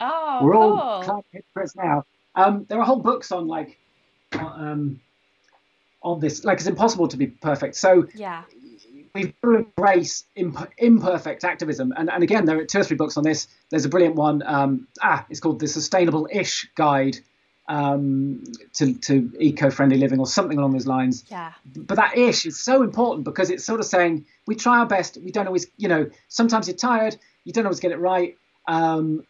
Oh, *laughs* we're cool. all climate hypocrites now. Um, there are whole books on like um, on this. Like it's impossible to be perfect. So yeah, we've embrace imp- imperfect activism. And and again, there are two or three books on this. There's a brilliant one. Um, ah, it's called the Sustainable-ish Guide um, to, to eco-friendly living or something along those lines. Yeah. But that ish is so important because it's sort of saying we try our best. We don't always, you know, sometimes you're tired. You don't always get it right. Um,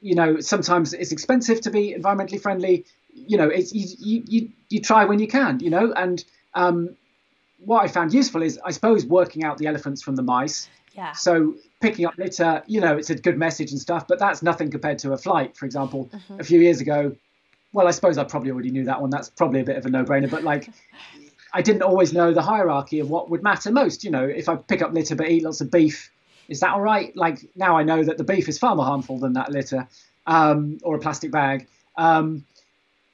you know, sometimes it's expensive to be environmentally friendly. You know, it's you you you try when you can. You know, and um, what I found useful is, I suppose, working out the elephants from the mice. Yeah. So picking up litter, you know, it's a good message and stuff, but that's nothing compared to a flight, for example. Mm-hmm. A few years ago, well, I suppose I probably already knew that one. That's probably a bit of a no-brainer, but like. I didn't always know the hierarchy of what would matter most. You know, if I pick up litter but eat lots of beef, is that all right? Like now I know that the beef is far more harmful than that litter um, or a plastic bag. Um,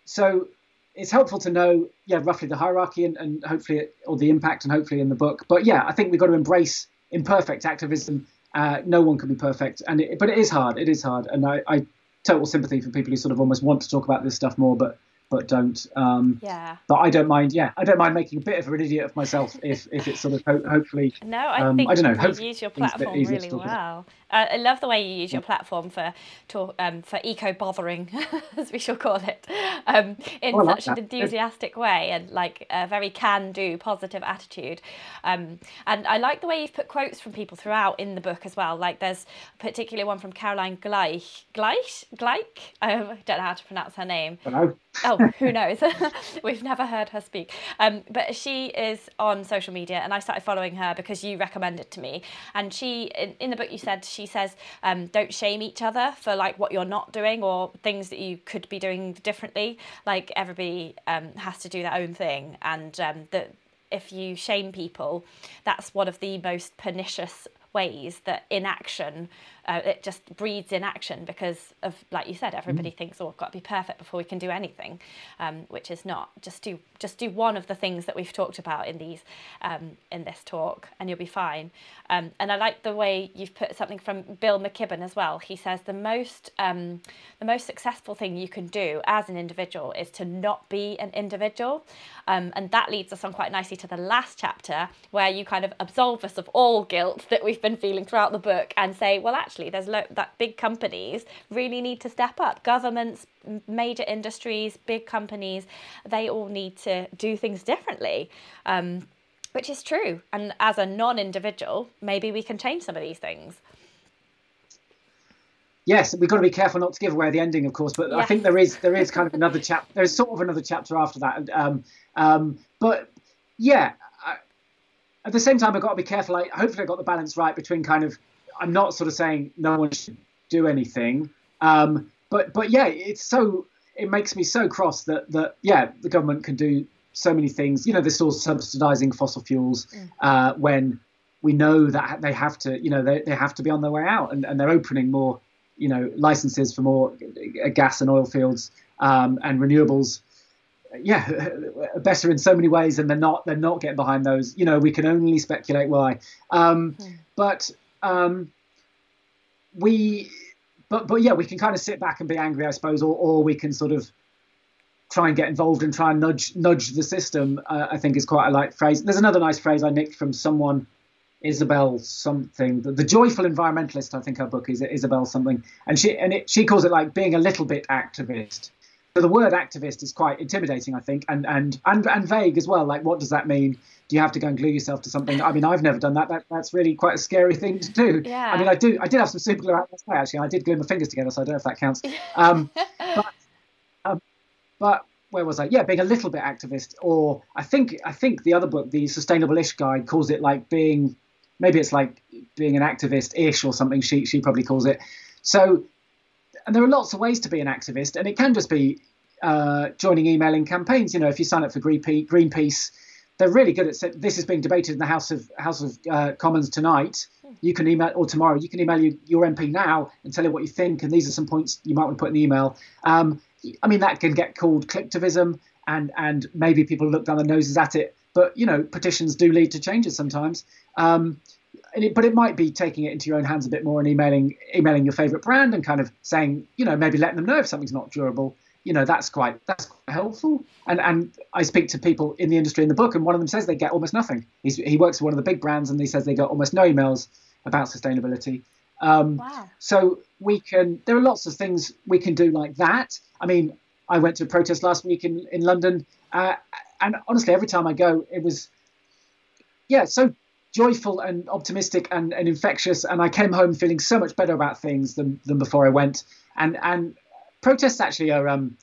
so it's helpful to know, yeah, roughly the hierarchy and, and hopefully, or the impact and hopefully in the book. But yeah, I think we've got to embrace imperfect activism. Uh, no one can be perfect, and it, but it is hard. It is hard, and I, I total sympathy for people who sort of almost want to talk about this stuff more, but but don't. Um, yeah. But I don't mind. Yeah, I don't mind making a bit of an idiot of myself if if it's sort of ho- hopefully. No, I um, think I don't know. You use your platform really well. Uh, I love the way you use your platform for to, um, for eco bothering, *laughs* as we shall call it, um, in oh, such an enthusiastic way and like a very can do, positive attitude. Um, and I like the way you've put quotes from people throughout in the book as well. Like there's a particular one from Caroline Gleich. Gleich? Gleich? I don't know how to pronounce her name. Hello. Oh, *laughs* who knows? *laughs* We've never heard her speak. Um, but she is on social media, and I started following her because you recommended to me. And she, in, in the book, you said she says, um, don't shame each other for like what you're not doing or things that you could be doing differently. Like everybody um, has to do their own thing, and um, that if you shame people, that's one of the most pernicious ways that inaction uh, it just breeds inaction because of like you said everybody mm. thinks oh i've got to be perfect before we can do anything um, which is not. Just do just do one of the things that we've talked about in these um, in this talk and you'll be fine. Um, and i like the way you've put something from bill mckibben as well. He says the most um, the most successful thing you can do as an individual is to not be an individual. Um, and that leads us on quite nicely to the last chapter where you kind of absolve us of all guilt that we've been feeling throughout the book and say well actually actually there's lo- that big companies really need to step up. Governments, major industries, big companies, they all need to do things differently. Um, which is true. And as a non individual, maybe we can change some of these things. Yes, we've got to be careful not to give away the ending, of course. But yes. I think there is there is kind of another chapter. *laughs* There's sort of another chapter after that. Um, um, but yeah, at the same time, I've got to be careful. I, hopefully, I got the balance right between kind of I'm not sort of saying no one should do anything, um, but but yeah, it's so it makes me so cross that that yeah the government can do so many things. You know, they're still subsidising fossil fuels mm. uh, when we know that they have to. You know, they, they have to be on their way out, and, and they're opening more. You know, licenses for more gas and oil fields um, and renewables. Yeah, *laughs* better in so many ways, and they're not. They're not getting behind those. You know, we can only speculate why. Um, mm. But um, we, but but yeah, we can kind of sit back and be angry, I suppose, or or we can sort of try and get involved and try and nudge nudge the system. Uh, I think is quite a light phrase. There's another nice phrase I nicked from someone, Isabel something, the, the joyful environmentalist. I think her book is Isabel something, and she and it, she calls it like being a little bit activist. So the word activist is quite intimidating, I think, and and and and vague as well. Like, what does that mean? do you have to go and glue yourself to something? I mean, I've never done that. that that's really quite a scary thing to do. Yeah. I mean, I do. I did have some super glue out last night. Actually, I did glue my fingers together, so I don't know if that counts. Um, *laughs* but, um, but where was I? Yeah, being a little bit activist, or I think I think the other book, the Sustainable-ish Guide, calls it like being maybe it's like being an activist-ish or something. She she probably calls it. So, and there are lots of ways to be an activist, and it can just be uh, joining emailing campaigns. You know, if you sign up for Greenpeace they're really good at saying this is being debated in the House of House of uh, Commons tonight. You can email or tomorrow. You can email you, your MP now and tell him what you think. And these are some points you might want to put in the email. Um, I mean, that can get called clicktivism, and and maybe people look down their noses at it. But you know, petitions do lead to changes sometimes. Um, it, but it might be taking it into your own hands a bit more and emailing emailing your favorite brand and kind of saying, you know, maybe letting them know if something's not durable you know that's quite that's quite helpful. And and I speak to people in the industry in the book, and one of them says they get almost nothing. He's, he works for one of the big brands, and he says they get almost no emails about sustainability. Um, wow. So we can. There are lots of things we can do like that. I mean, I went to a protest last week in in London, uh, and honestly, every time I go, it was yeah, so joyful and optimistic and, and infectious. And I came home feeling so much better about things than, than before I went. And and protests actually are um,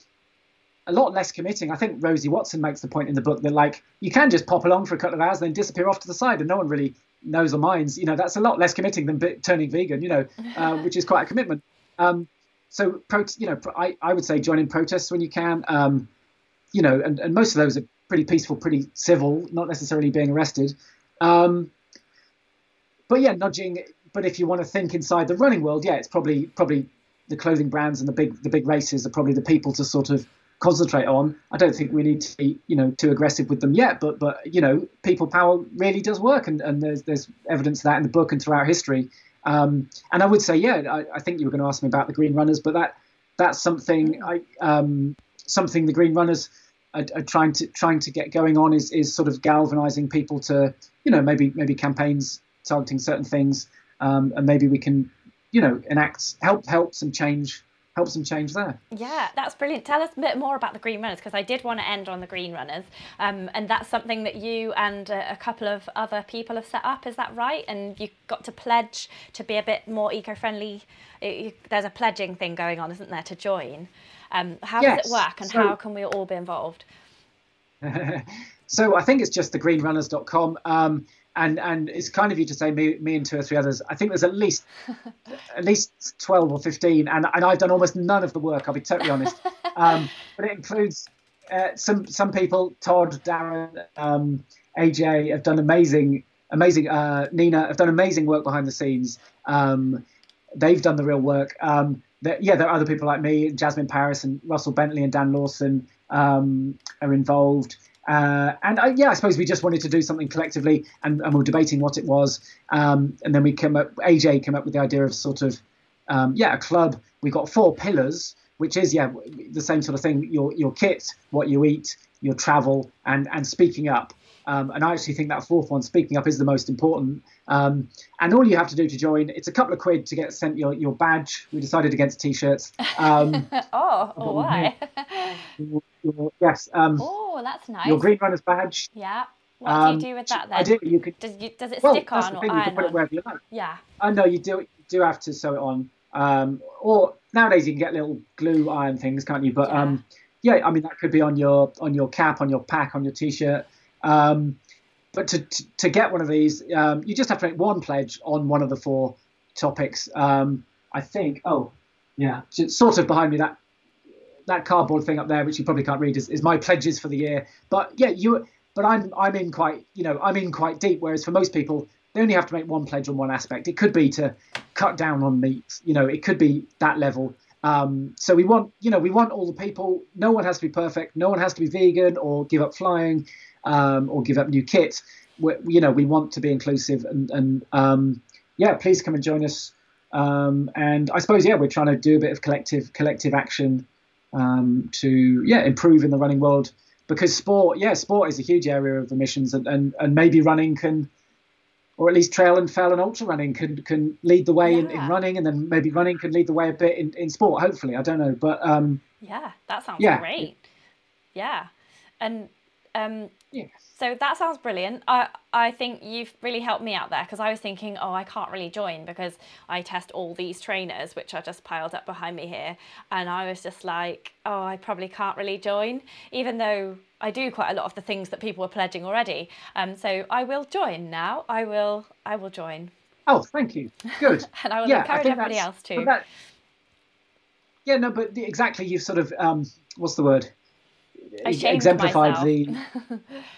a lot less committing. I think Rosie Watson makes the point in the book that like you can just pop along for a couple of hours, and then disappear off to the side, and no one really knows or minds. You know, that's a lot less committing than turning vegan. You know, uh, *laughs* which is quite a commitment. Um, so, pro- you know, I, I would say join in protests when you can. Um, you know, and, and most of those are pretty peaceful, pretty civil, not necessarily being arrested. Um, but yeah, nudging. But if you want to think inside the running world, yeah, it's probably probably the clothing brands and the big the big races are probably the people to sort of concentrate on. I don't think we need to be, you know, too aggressive with them yet, but but you know, people power really does work, and, and there's there's evidence of that in the book and throughout history. Um, and I would say, yeah, I, I, think you were going to ask me about the Green Runners, but that that's something I um, something the Green Runners are, are, trying to trying to get going on is is sort of galvanizing people to, you know, maybe maybe campaigns targeting certain things, um, and maybe we can you know, enact help help some change help some change there. Yeah, that's brilliant. Tell us a bit more about the Green Runners because I did want to end on the Green Runners, um, and that's something that you and a, a, couple of other people have set up. Is that right? And you got to pledge to be a bit more eco-friendly. there's a pledging thing going on, isn't there, to join? Um, how yes. does it work, and so, how can we all be involved? *laughs* so I think it's just thegreenrunners.com. Um, and and it's kind of you to say me, me and two or three others. I think there's at least *laughs* at least twelve or fifteen, and and I've done almost none of the work. I'll be totally honest. *laughs* Um, but it includes uh, some some people: Todd, Darren, um, AJ have done amazing, amazing. Uh, Nina have done amazing work behind the scenes. Um, they've done the real work. Um, that, yeah, there are other people like me, Jasmin Paris and Russell Bentley and Dan Lawson um, are involved. Uh, and I, yeah, I suppose we just wanted to do something collectively, and, and we are debating what it was. Um, and then we came up, AJ came up with the idea of sort of, um, yeah, a club. We've got four pillars, which is yeah, the same sort of thing. Your your kit, what you eat, your travel, and and speaking up. Um, and I actually think that fourth one, speaking up, is the most important. Um, and all you have to do to join, it's a couple of quid to get sent your, your badge. We decided against t-shirts. Um, *laughs* oh, oh *laughs* why? Your, *laughs* your, yes. Um, oh, that's nice. Your Green Runners badge. Yeah. What do you um, do with that then? I do. You could. Does, you, does it well, stick on or thing, You can put it wherever you like. Yeah. I know you do. You do have to sew it on. Um, or nowadays you can get little glue iron things, can't you? But yeah. um, yeah, I mean that could be on your on your cap, on your pack, on your t-shirt. Um, but to, to, to get one of these, um, you just have to make one pledge on one of the four topics. Um, I think. Oh, yeah, sort of behind me that that cardboard thing up there, which you probably can't read, is, is my pledges for the year. But yeah, you. But I'm I'm in quite you know I'm in quite deep. Whereas for most people, they only have to make one pledge on one aspect. It could be to cut down on meat. You know, it could be that level. Um, so we want, you know, we want all the people. No one has to be perfect. No one has to be vegan or give up flying um, or give up new kit. we you know, we want to be inclusive and, and um, yeah, please come and join us. Um, and I suppose yeah, we're trying to do a bit of collective collective action um, to yeah improve in the running world because sport yeah sport is a huge area of emissions and, and, and maybe running can or at least trail and fell and ultra running can can lead the way yeah. in, in running, and then maybe running can lead the way a bit in, in sport. Hopefully, I don't know, but um, yeah, that sounds yeah. great. Yeah, and um, yeah. So that sounds brilliant. I I think you've really helped me out there because I was thinking, oh, I can't really join because I test all these trainers, which are just piled up behind me here, and I was just like, oh, I probably can't really join, even though I do quite a lot of the things that people are pledging already. Um, so I will join now. I will I will join. Oh, thank you. Good. *laughs* and I will yeah, encourage I everybody else too. That, yeah, no, but the, exactly. You've sort of um, what's the word? I exemplified the.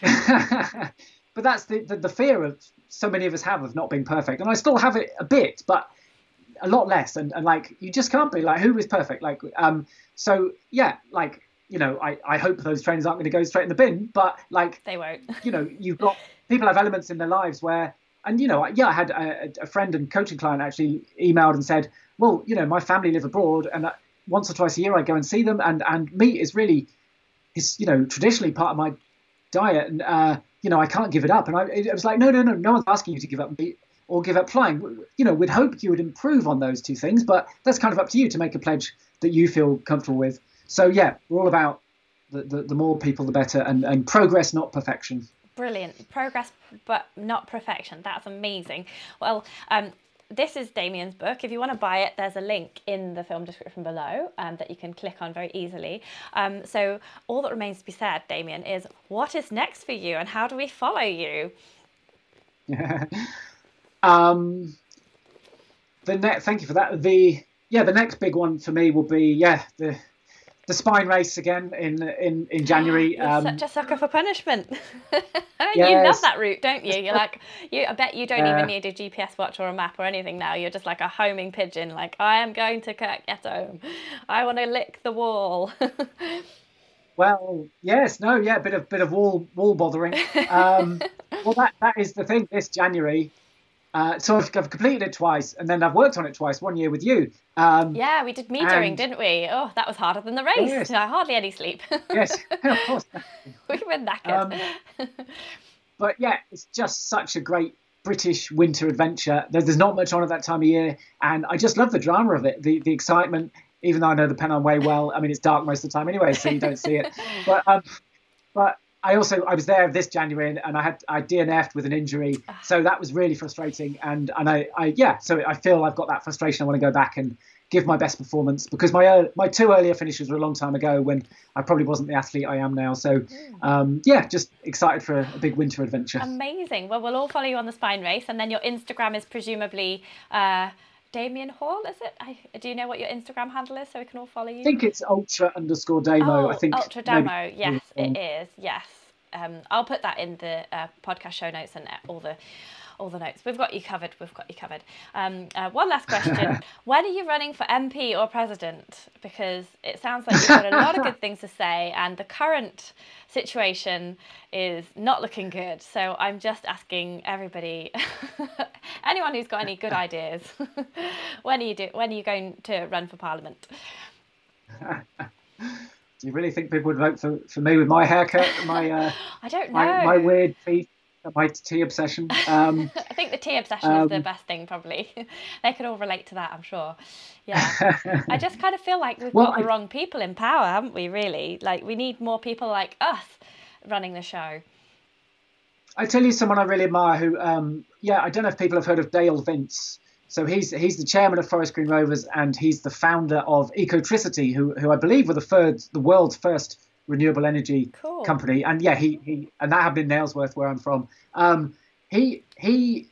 *laughs* but that's the, the, the fear of so many of us have of not being perfect, and I still have it a bit, but a lot less. And, and like you just can't be like who is perfect. Like um, so yeah, like you know, I, I hope those trainers aren't going to go straight in the bin, but like they won't. you know, you've got people have elements in their lives where, and you know, yeah, I had a, a friend and coaching client actually emailed and said, well, you know, my family live abroad, and once or twice a year I go and see them, and and meat is really is you know traditionally part of my diet, and uh, you know I can't give it up. And I it was like, no, no, no, no one's asking you to give up meat or give up flying. You know, we'd hope you would improve on those two things, but that's kind of up to you to make a pledge that you feel comfortable with. So yeah, we're all about the, the, the more people, the better, and, and progress, not perfection. Brilliant progress, but not perfection. That's amazing. Well, um, this is Damian's book. If you want to buy it, there's a link in the film description below um, that you can click on very easily. Um, so all that remains to be said, Damian, is what is next for you and how do we follow you? *laughs* um, the next, thank you for that. The yeah, the next big one for me will be yeah the the spine race again in in in January. Um, such a sucker for punishment. yes. *laughs* You love that route, don't you? You're like, you. I bet you don't uh, even need a GPS watch or a map or anything now. You're just like a homing pigeon. Like I am going to get home. I want to lick the wall. *laughs* well, yes, no, yeah, bit of bit of wall wall bothering. Um, *laughs* well, that that is the thing. This January, uh, so I've, I've, completed it twice, and then I've worked on it twice. One year with you. Um, yeah, we did metering, didn't we? Oh, that was harder than the race. Yes. No, *laughs* hardly any sleep. *laughs* yes, of course. *laughs* we were knackered. Um, but yeah, it's just such a great British winter adventure. There's, there's not much on at that time of year, and I just love the drama of it, the the excitement. Even though I know the Pennine Way well, I mean it's dark most of the time anyway, so you don't see it. But um, but I also I was there this January and I had I DNF'd with an injury, ah. so that was really frustrating. And and I, I yeah, so I feel I've got that frustration. I want to go back and give my best performance because my uh, my two earlier finishes were a long time ago when I probably wasn't the athlete I am now. So hmm. um, yeah, just excited for a, a, big winter adventure. Amazing. Well, we'll all follow you on the spine race, and then your Instagram is presumably. Uh, Damian Hall, is it? I, do you know what your Instagram handle is so we can all follow you? I think it's ultra underscore damo. Oh, I think ultra damo. Yes, it is. Yes. um, I'll put that in the uh, podcast show notes and all the all the notes. We've got you covered. We've got you covered. Um, uh, one last question: *laughs* When are you running for MP or president? Because it sounds like you've got a lot of good *laughs* things to say, and the current situation is not looking good. So I'm just asking everybody, *laughs* anyone who's got any good ideas, when are you do, when are you going to run for parliament? do you really think people would vote for, for me with my haircut, my uh, I don't know, my, my weird teeth? My tea obsession. *laughs* Um, I think the tea obsession um, is the um, best thing, probably. *laughs* they could all relate to that, I'm sure. Yeah. *laughs* I just kind of feel like we've well, got the I, wrong people in power, haven't we, really? Like, we need more people like us running the show. I tell you someone I really admire who, um, yeah, I don't know if people have heard of Dale Vince. So he's he's the chairman of Forest Green Rovers and he's the founder of Ecotricity, who who I believe were the third, the world's first renewable energy cool. company. And yeah, he, he and that happened in Nailsworth, where I'm from. Um, he he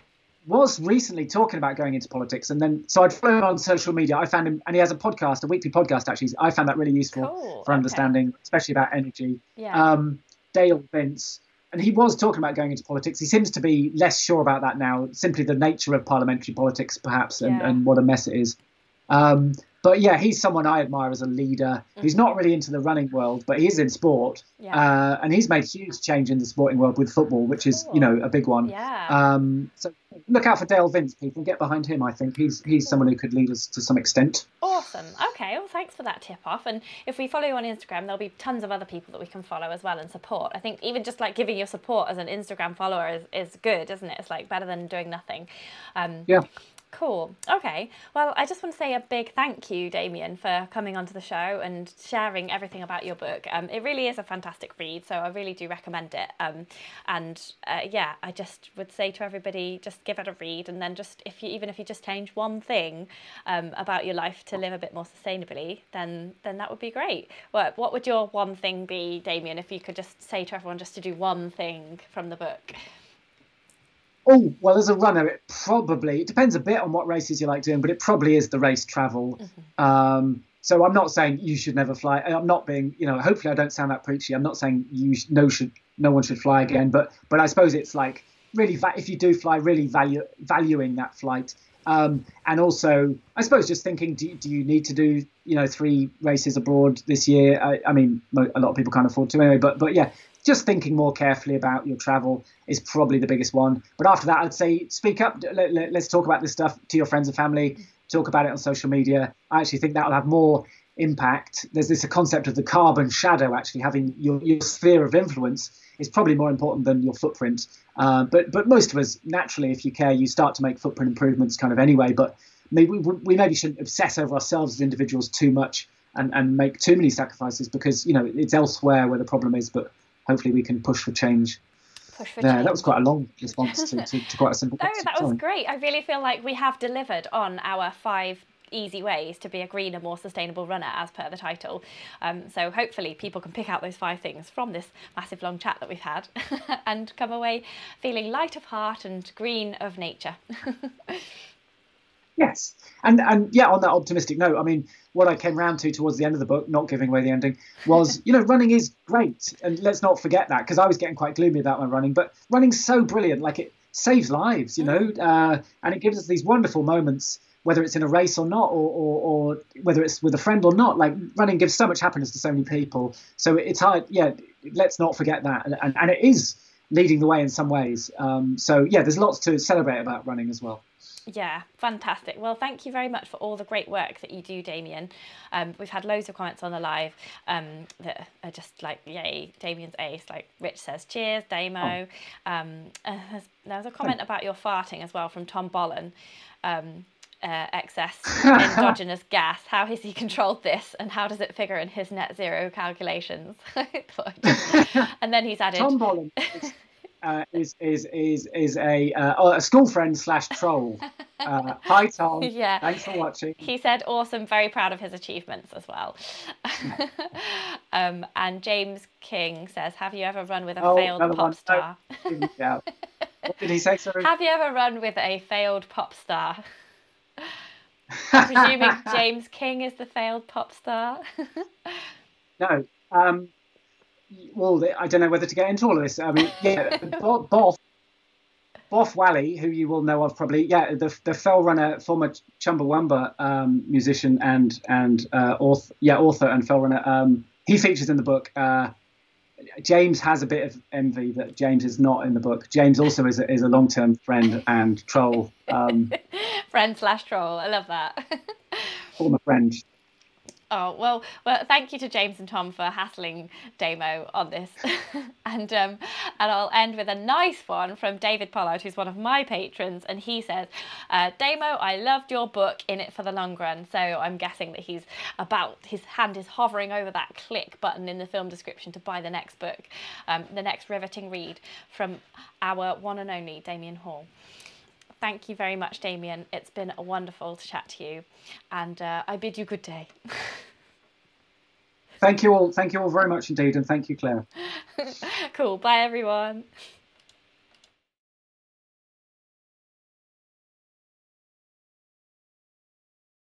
was recently talking about going into politics, and then so I'd follow him on social media. I found him, and he has a podcast, a weekly podcast. Actually, I found that really useful cool. for understanding, okay. especially about energy. Yeah. Um, Dale Vince, and he was talking about going into politics. He seems to be less sure about that now. Simply the nature of parliamentary politics, perhaps, and, yeah. and what a mess it is. Um, but yeah, he's someone I admire as a leader. Mm-hmm. He's not really into the running world, but he is in sport, yeah. uh, and he's made huge change in the sporting world with football, which is you know a big one. Yeah. Um, so look out for Dale Vince, people. Get behind him. I think he's he's someone who could lead us to some extent. Awesome. Okay. Well, thanks for that tip off. And if we follow you on Instagram, there'll be tons of other people that we can follow as well and support. I think even just like giving your support as an Instagram follower is, is good, isn't it? It's like better than doing nothing. Um, yeah. Cool. Okay. Well, I just want to say a big thank you, Damian, for coming onto the show and sharing everything about your book. Um, it really is a fantastic read, so I really do recommend it. Um, and uh, yeah, I just would say to everybody, just give it a read, and then just if you even if you just change one thing um, about your life to live a bit more sustainably, then then that would be great. What what would your one thing be, Damian? If you could just say to everyone just to do one thing from the book. Oh, well, as a runner, it probably it depends a bit on what races you like doing, but it probably is the race travel. Mm-hmm. Um, so I'm not saying you should never fly. I'm not being, you know, hopefully I don't sound that preachy. I'm not saying you no should no one should fly again, but but I suppose it's like really va- if you do fly, really value valuing that flight. Um, and also, I suppose just thinking, do, do you need to do you know three races abroad this year? I, I mean, a lot of people can't afford to anyway. But but yeah, just thinking more carefully about your travel is probably the biggest one. But after that, I'd say speak up. Let, us let, talk about this stuff to your friends and family. Talk about it on social media. I actually think that will have more impact. There's this concept of the carbon shadow actually having your, your sphere of influence is probably more important than your footprint. Uh, but but most of us naturally, if you care, you start to make footprint improvements kind of anyway. But maybe we, we maybe shouldn't obsess over ourselves as individuals too much and, and make too many sacrifices because you know it's elsewhere where the problem is. But hopefully we can push for change. Push for change. that was quite a long response to, to, to quite a simple *laughs* no, question. that was great. I really feel like we have delivered on our five easy ways to be a greener, more sustainable runner, as per the title. Um, so hopefully people can pick out those five things from this massive long chat that we've had *laughs* and come away feeling light of heart and green of nature. *laughs* yes, and and yeah, on that optimistic note, I mean, what I came round to towards the end of the book, not giving away the ending, was you know running is great, and let's not forget that because I was getting quite gloomy about my running, but running's so brilliant, like it saves lives, you know, uh, and it gives us these wonderful moments, whether it's in a race or not, or, or, or whether it's with a friend or not. Like running gives so much happiness to so many people, so it's hard. Yeah, let's not forget that, and, and, and it is leading the way in some ways. Um, so yeah, there's lots to celebrate about running as well. Yeah, fantastic. Well, thank you very much for all the great work that you do, Damian. Um, we've had loads of comments on the live um, that are just like, yay, Damian's ace. Like Rich says, cheers, Damo. Oh. Um, uh, there was a comment about your farting as well from Tom Bollen. Um, uh, excess endogenous *laughs* gas. How has he controlled this, and how does it figure in his net zero calculations? *laughs* *laughs* and then he's added. Tom Bollen uh, is is is is a uh, a school friend slash troll. *laughs* Uh, hi Tom. Yeah. Thanks for watching. He said awesome, very proud of his achievements as well. *laughs* um, and James King says, "Have you ever run with a oh, failed pop one. star?" yeah. What did he say? *laughs* Sorry. Have you ever run with a failed pop star? I'm presuming James King is the failed pop star. no. Um, well, I don't know whether to get into all of this. I mean, yeah, *laughs* Boff, Boff Whalley, who you will know of probably, yeah, the the fell runner, former Chumbawamba um, musician and and uh, author, yeah, author and fell runner. Um, he features in the book. Uh, James has a bit of envy that James is not in the book. James also is a, is a long term friend and troll. Um, *laughs* friend slash troll. I love that. *laughs* former friend. Oh well, well, thank you to James and Tom for hassling Damo on this, *laughs* and um, and I'll end with a nice one from David Pollard, who's one of my patrons, and he says, uh, "Damo, I loved your book, In It for the Long Run." So I'm guessing that he's about his hand is hovering over that click button in the film description to buy the next book, um, the next riveting read from our one and only Damian Hall thank you very much, Damian. It's been a wonderful to chat to you, and uh, I bid you good day. thank you all. Thank you all very much indeed, and thank you, Claire. *laughs* cool. Bye, everyone.